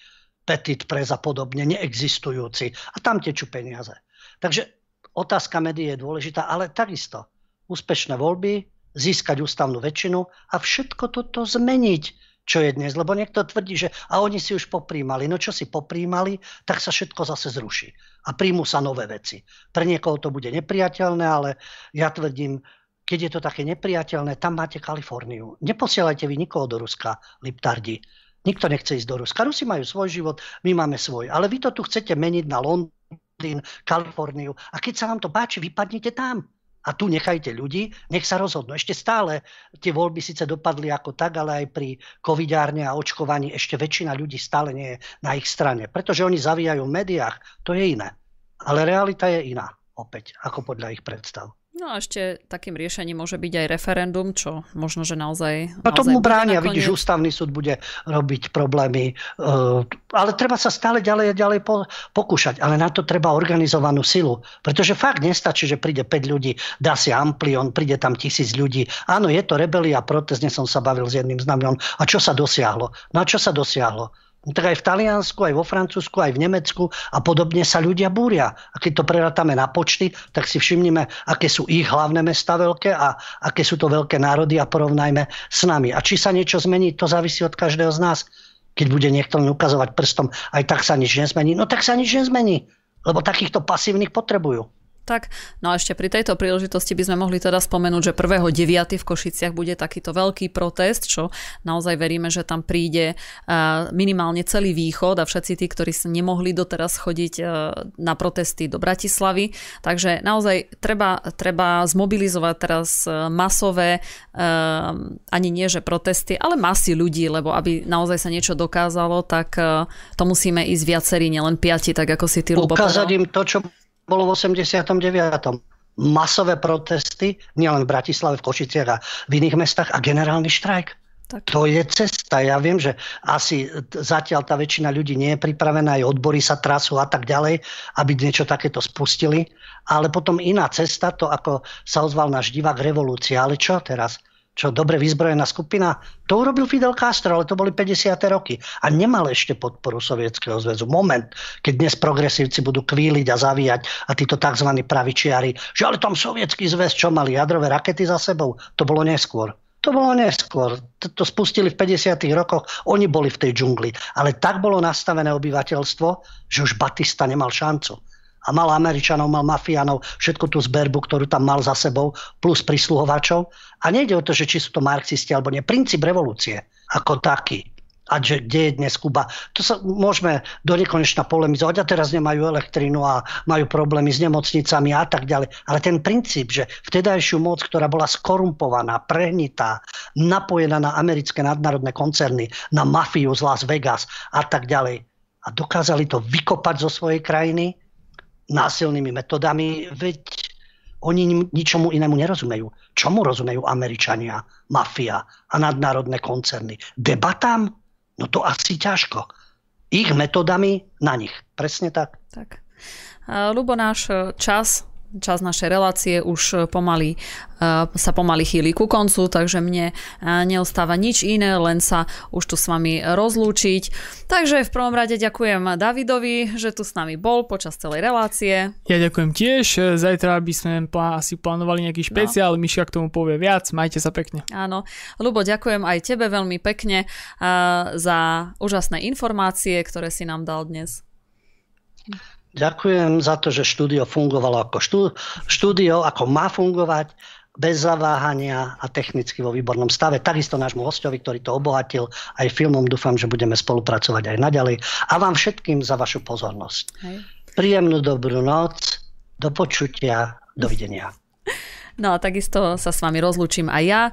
Petit Prez a podobne, neexistujúci. A tam tečú peniaze. Takže Otázka médií je dôležitá, ale takisto úspešné voľby, získať ústavnú väčšinu a všetko toto zmeniť, čo je dnes. Lebo niekto tvrdí, že a oni si už poprímali. No čo si poprímali, tak sa všetko zase zruší. A príjmu sa nové veci. Pre niekoho to bude nepriateľné, ale ja tvrdím, keď je to také nepriateľné, tam máte Kaliforniu. Neposielajte vy nikoho do Ruska, Liptardi. Nikto nechce ísť do Ruska. Rusi majú svoj život, my máme svoj. Ale vy to tu chcete meniť na Londýn, Kaliforniu. A keď sa vám to páči, vypadnite tam. A tu nechajte ľudí, nech sa rozhodnú. Ešte stále tie voľby síce dopadli ako tak, ale aj pri covidárne a očkovaní ešte väčšina ľudí stále nie je na ich strane. Pretože oni zavíjajú v médiách, to je iné. Ale realita je iná opäť, ako podľa ich predstav. No a ešte takým riešením môže byť aj referendum, čo možno, že naozaj... No tomu bránia, nakoniec... vidíš, ústavný súd bude robiť problémy, uh, ale treba sa stále ďalej a ďalej po, pokúšať, ale na to treba organizovanú silu, pretože fakt nestačí, že príde 5 ľudí, dá si amplion, príde tam tisíc ľudí. Áno, je to rebelia, protest, dnes som sa bavil s jedným znamion. A čo sa dosiahlo? No a čo sa dosiahlo? Tak aj v Taliansku, aj vo Francúzsku, aj v Nemecku a podobne sa ľudia búria. A keď to prerátame na počty, tak si všimnime, aké sú ich hlavné mesta veľké a aké sú to veľké národy a porovnajme s nami. A či sa niečo zmení, to závisí od každého z nás. Keď bude niekto ukazovať prstom, aj tak sa nič nezmení. No tak sa nič nezmení, lebo takýchto pasívnych potrebujú. Tak, no a ešte pri tejto príležitosti by sme mohli teda spomenúť, že 1.9. v Košiciach bude takýto veľký protest, čo naozaj veríme, že tam príde minimálne celý východ a všetci tí, ktorí sa nemohli doteraz chodiť na protesty do Bratislavy. Takže naozaj treba, treba zmobilizovať teraz masové, ani nie že protesty, ale masy ľudí, lebo aby naozaj sa niečo dokázalo, tak to musíme ísť viacerí, nielen piati, tak ako si ty, Ukázať im to, čo bolo v 89. Masové protesty, nielen v Bratislave, v Košiciach a v iných mestách a generálny štrajk. Tak. To je cesta. Ja viem, že asi zatiaľ tá väčšina ľudí nie je pripravená, aj odbory sa trasú a tak ďalej, aby niečo takéto spustili. Ale potom iná cesta, to ako sa ozval náš divák revolúcia. Ale čo teraz? Čo dobre vyzbrojená skupina, to urobil Fidel Castro, ale to boli 50. roky. A nemal ešte podporu Sovietskeho zväzu. Moment, keď dnes progresívci budú kvíliť a zavíjať a títo tzv. pravičiari, že ale tam Sovietský zväz, čo mali jadrové rakety za sebou, to bolo neskôr. To bolo neskôr. To, spustili v 50. rokoch. Oni boli v tej džungli. Ale tak bolo nastavené obyvateľstvo, že už Batista nemal šancu a mal Američanov, mal mafiánov, všetku tú zberbu, ktorú tam mal za sebou, plus prisluhovačov. A nejde o to, že či sú to marxisti alebo nie. Princíp revolúcie ako taký. A že kde je dnes Kuba. To sa môžeme do nekonečna polemizovať. A teraz nemajú elektrínu a majú problémy s nemocnicami a tak ďalej. Ale ten princíp, že vtedajšiu moc, ktorá bola skorumpovaná, prehnitá, napojená na americké nadnárodné koncerny, na mafiu z Las Vegas a tak ďalej. A dokázali to vykopať zo svojej krajiny, násilnými metodami, veď oni ničomu inému nerozumejú. Čomu rozumejú Američania, mafia a nadnárodné koncerny? Debatám? No to asi ťažko. Ich metodami na nich. Presne tak. Tak. Lubo, náš čas čas našej relácie už pomaly, e, sa pomaly chýli ku koncu, takže mne e, neostáva nič iné, len sa už tu s vami rozlúčiť. Takže v prvom rade ďakujem Davidovi, že tu s nami bol počas celej relácie. Ja ďakujem tiež. Zajtra by sme asi plánovali nejaký no. špeciál, no. Miška k tomu povie viac. Majte sa pekne. Áno. Lubo, ďakujem aj tebe veľmi pekne za úžasné informácie, ktoré si nám dal dnes. Ďakujem za to, že štúdio fungovalo ako štúdio, ako má fungovať, bez zaváhania a technicky vo výbornom stave. Takisto nášmu hostovi, ktorý to obohatil aj filmom, dúfam, že budeme spolupracovať aj naďalej. A vám všetkým za vašu pozornosť. Hej. Príjemnú dobrú noc, do počutia, dovidenia. [laughs] No a takisto sa s vami rozlúčim aj ja,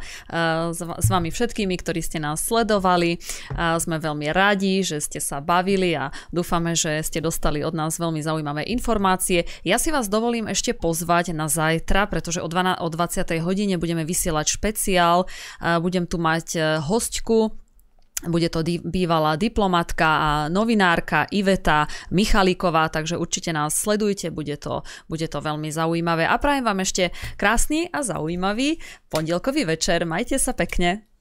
s vami všetkými, ktorí ste nás sledovali. Sme veľmi radi, že ste sa bavili a dúfame, že ste dostali od nás veľmi zaujímavé informácie. Ja si vás dovolím ešte pozvať na zajtra, pretože o 20. hodine budeme vysielať špeciál. Budem tu mať eh, hostku, bude to bývalá diplomatka a novinárka Iveta Michalíková, takže určite nás sledujte, bude to, bude to veľmi zaujímavé. A prajem vám ešte krásny a zaujímavý pondelkový večer. Majte sa pekne.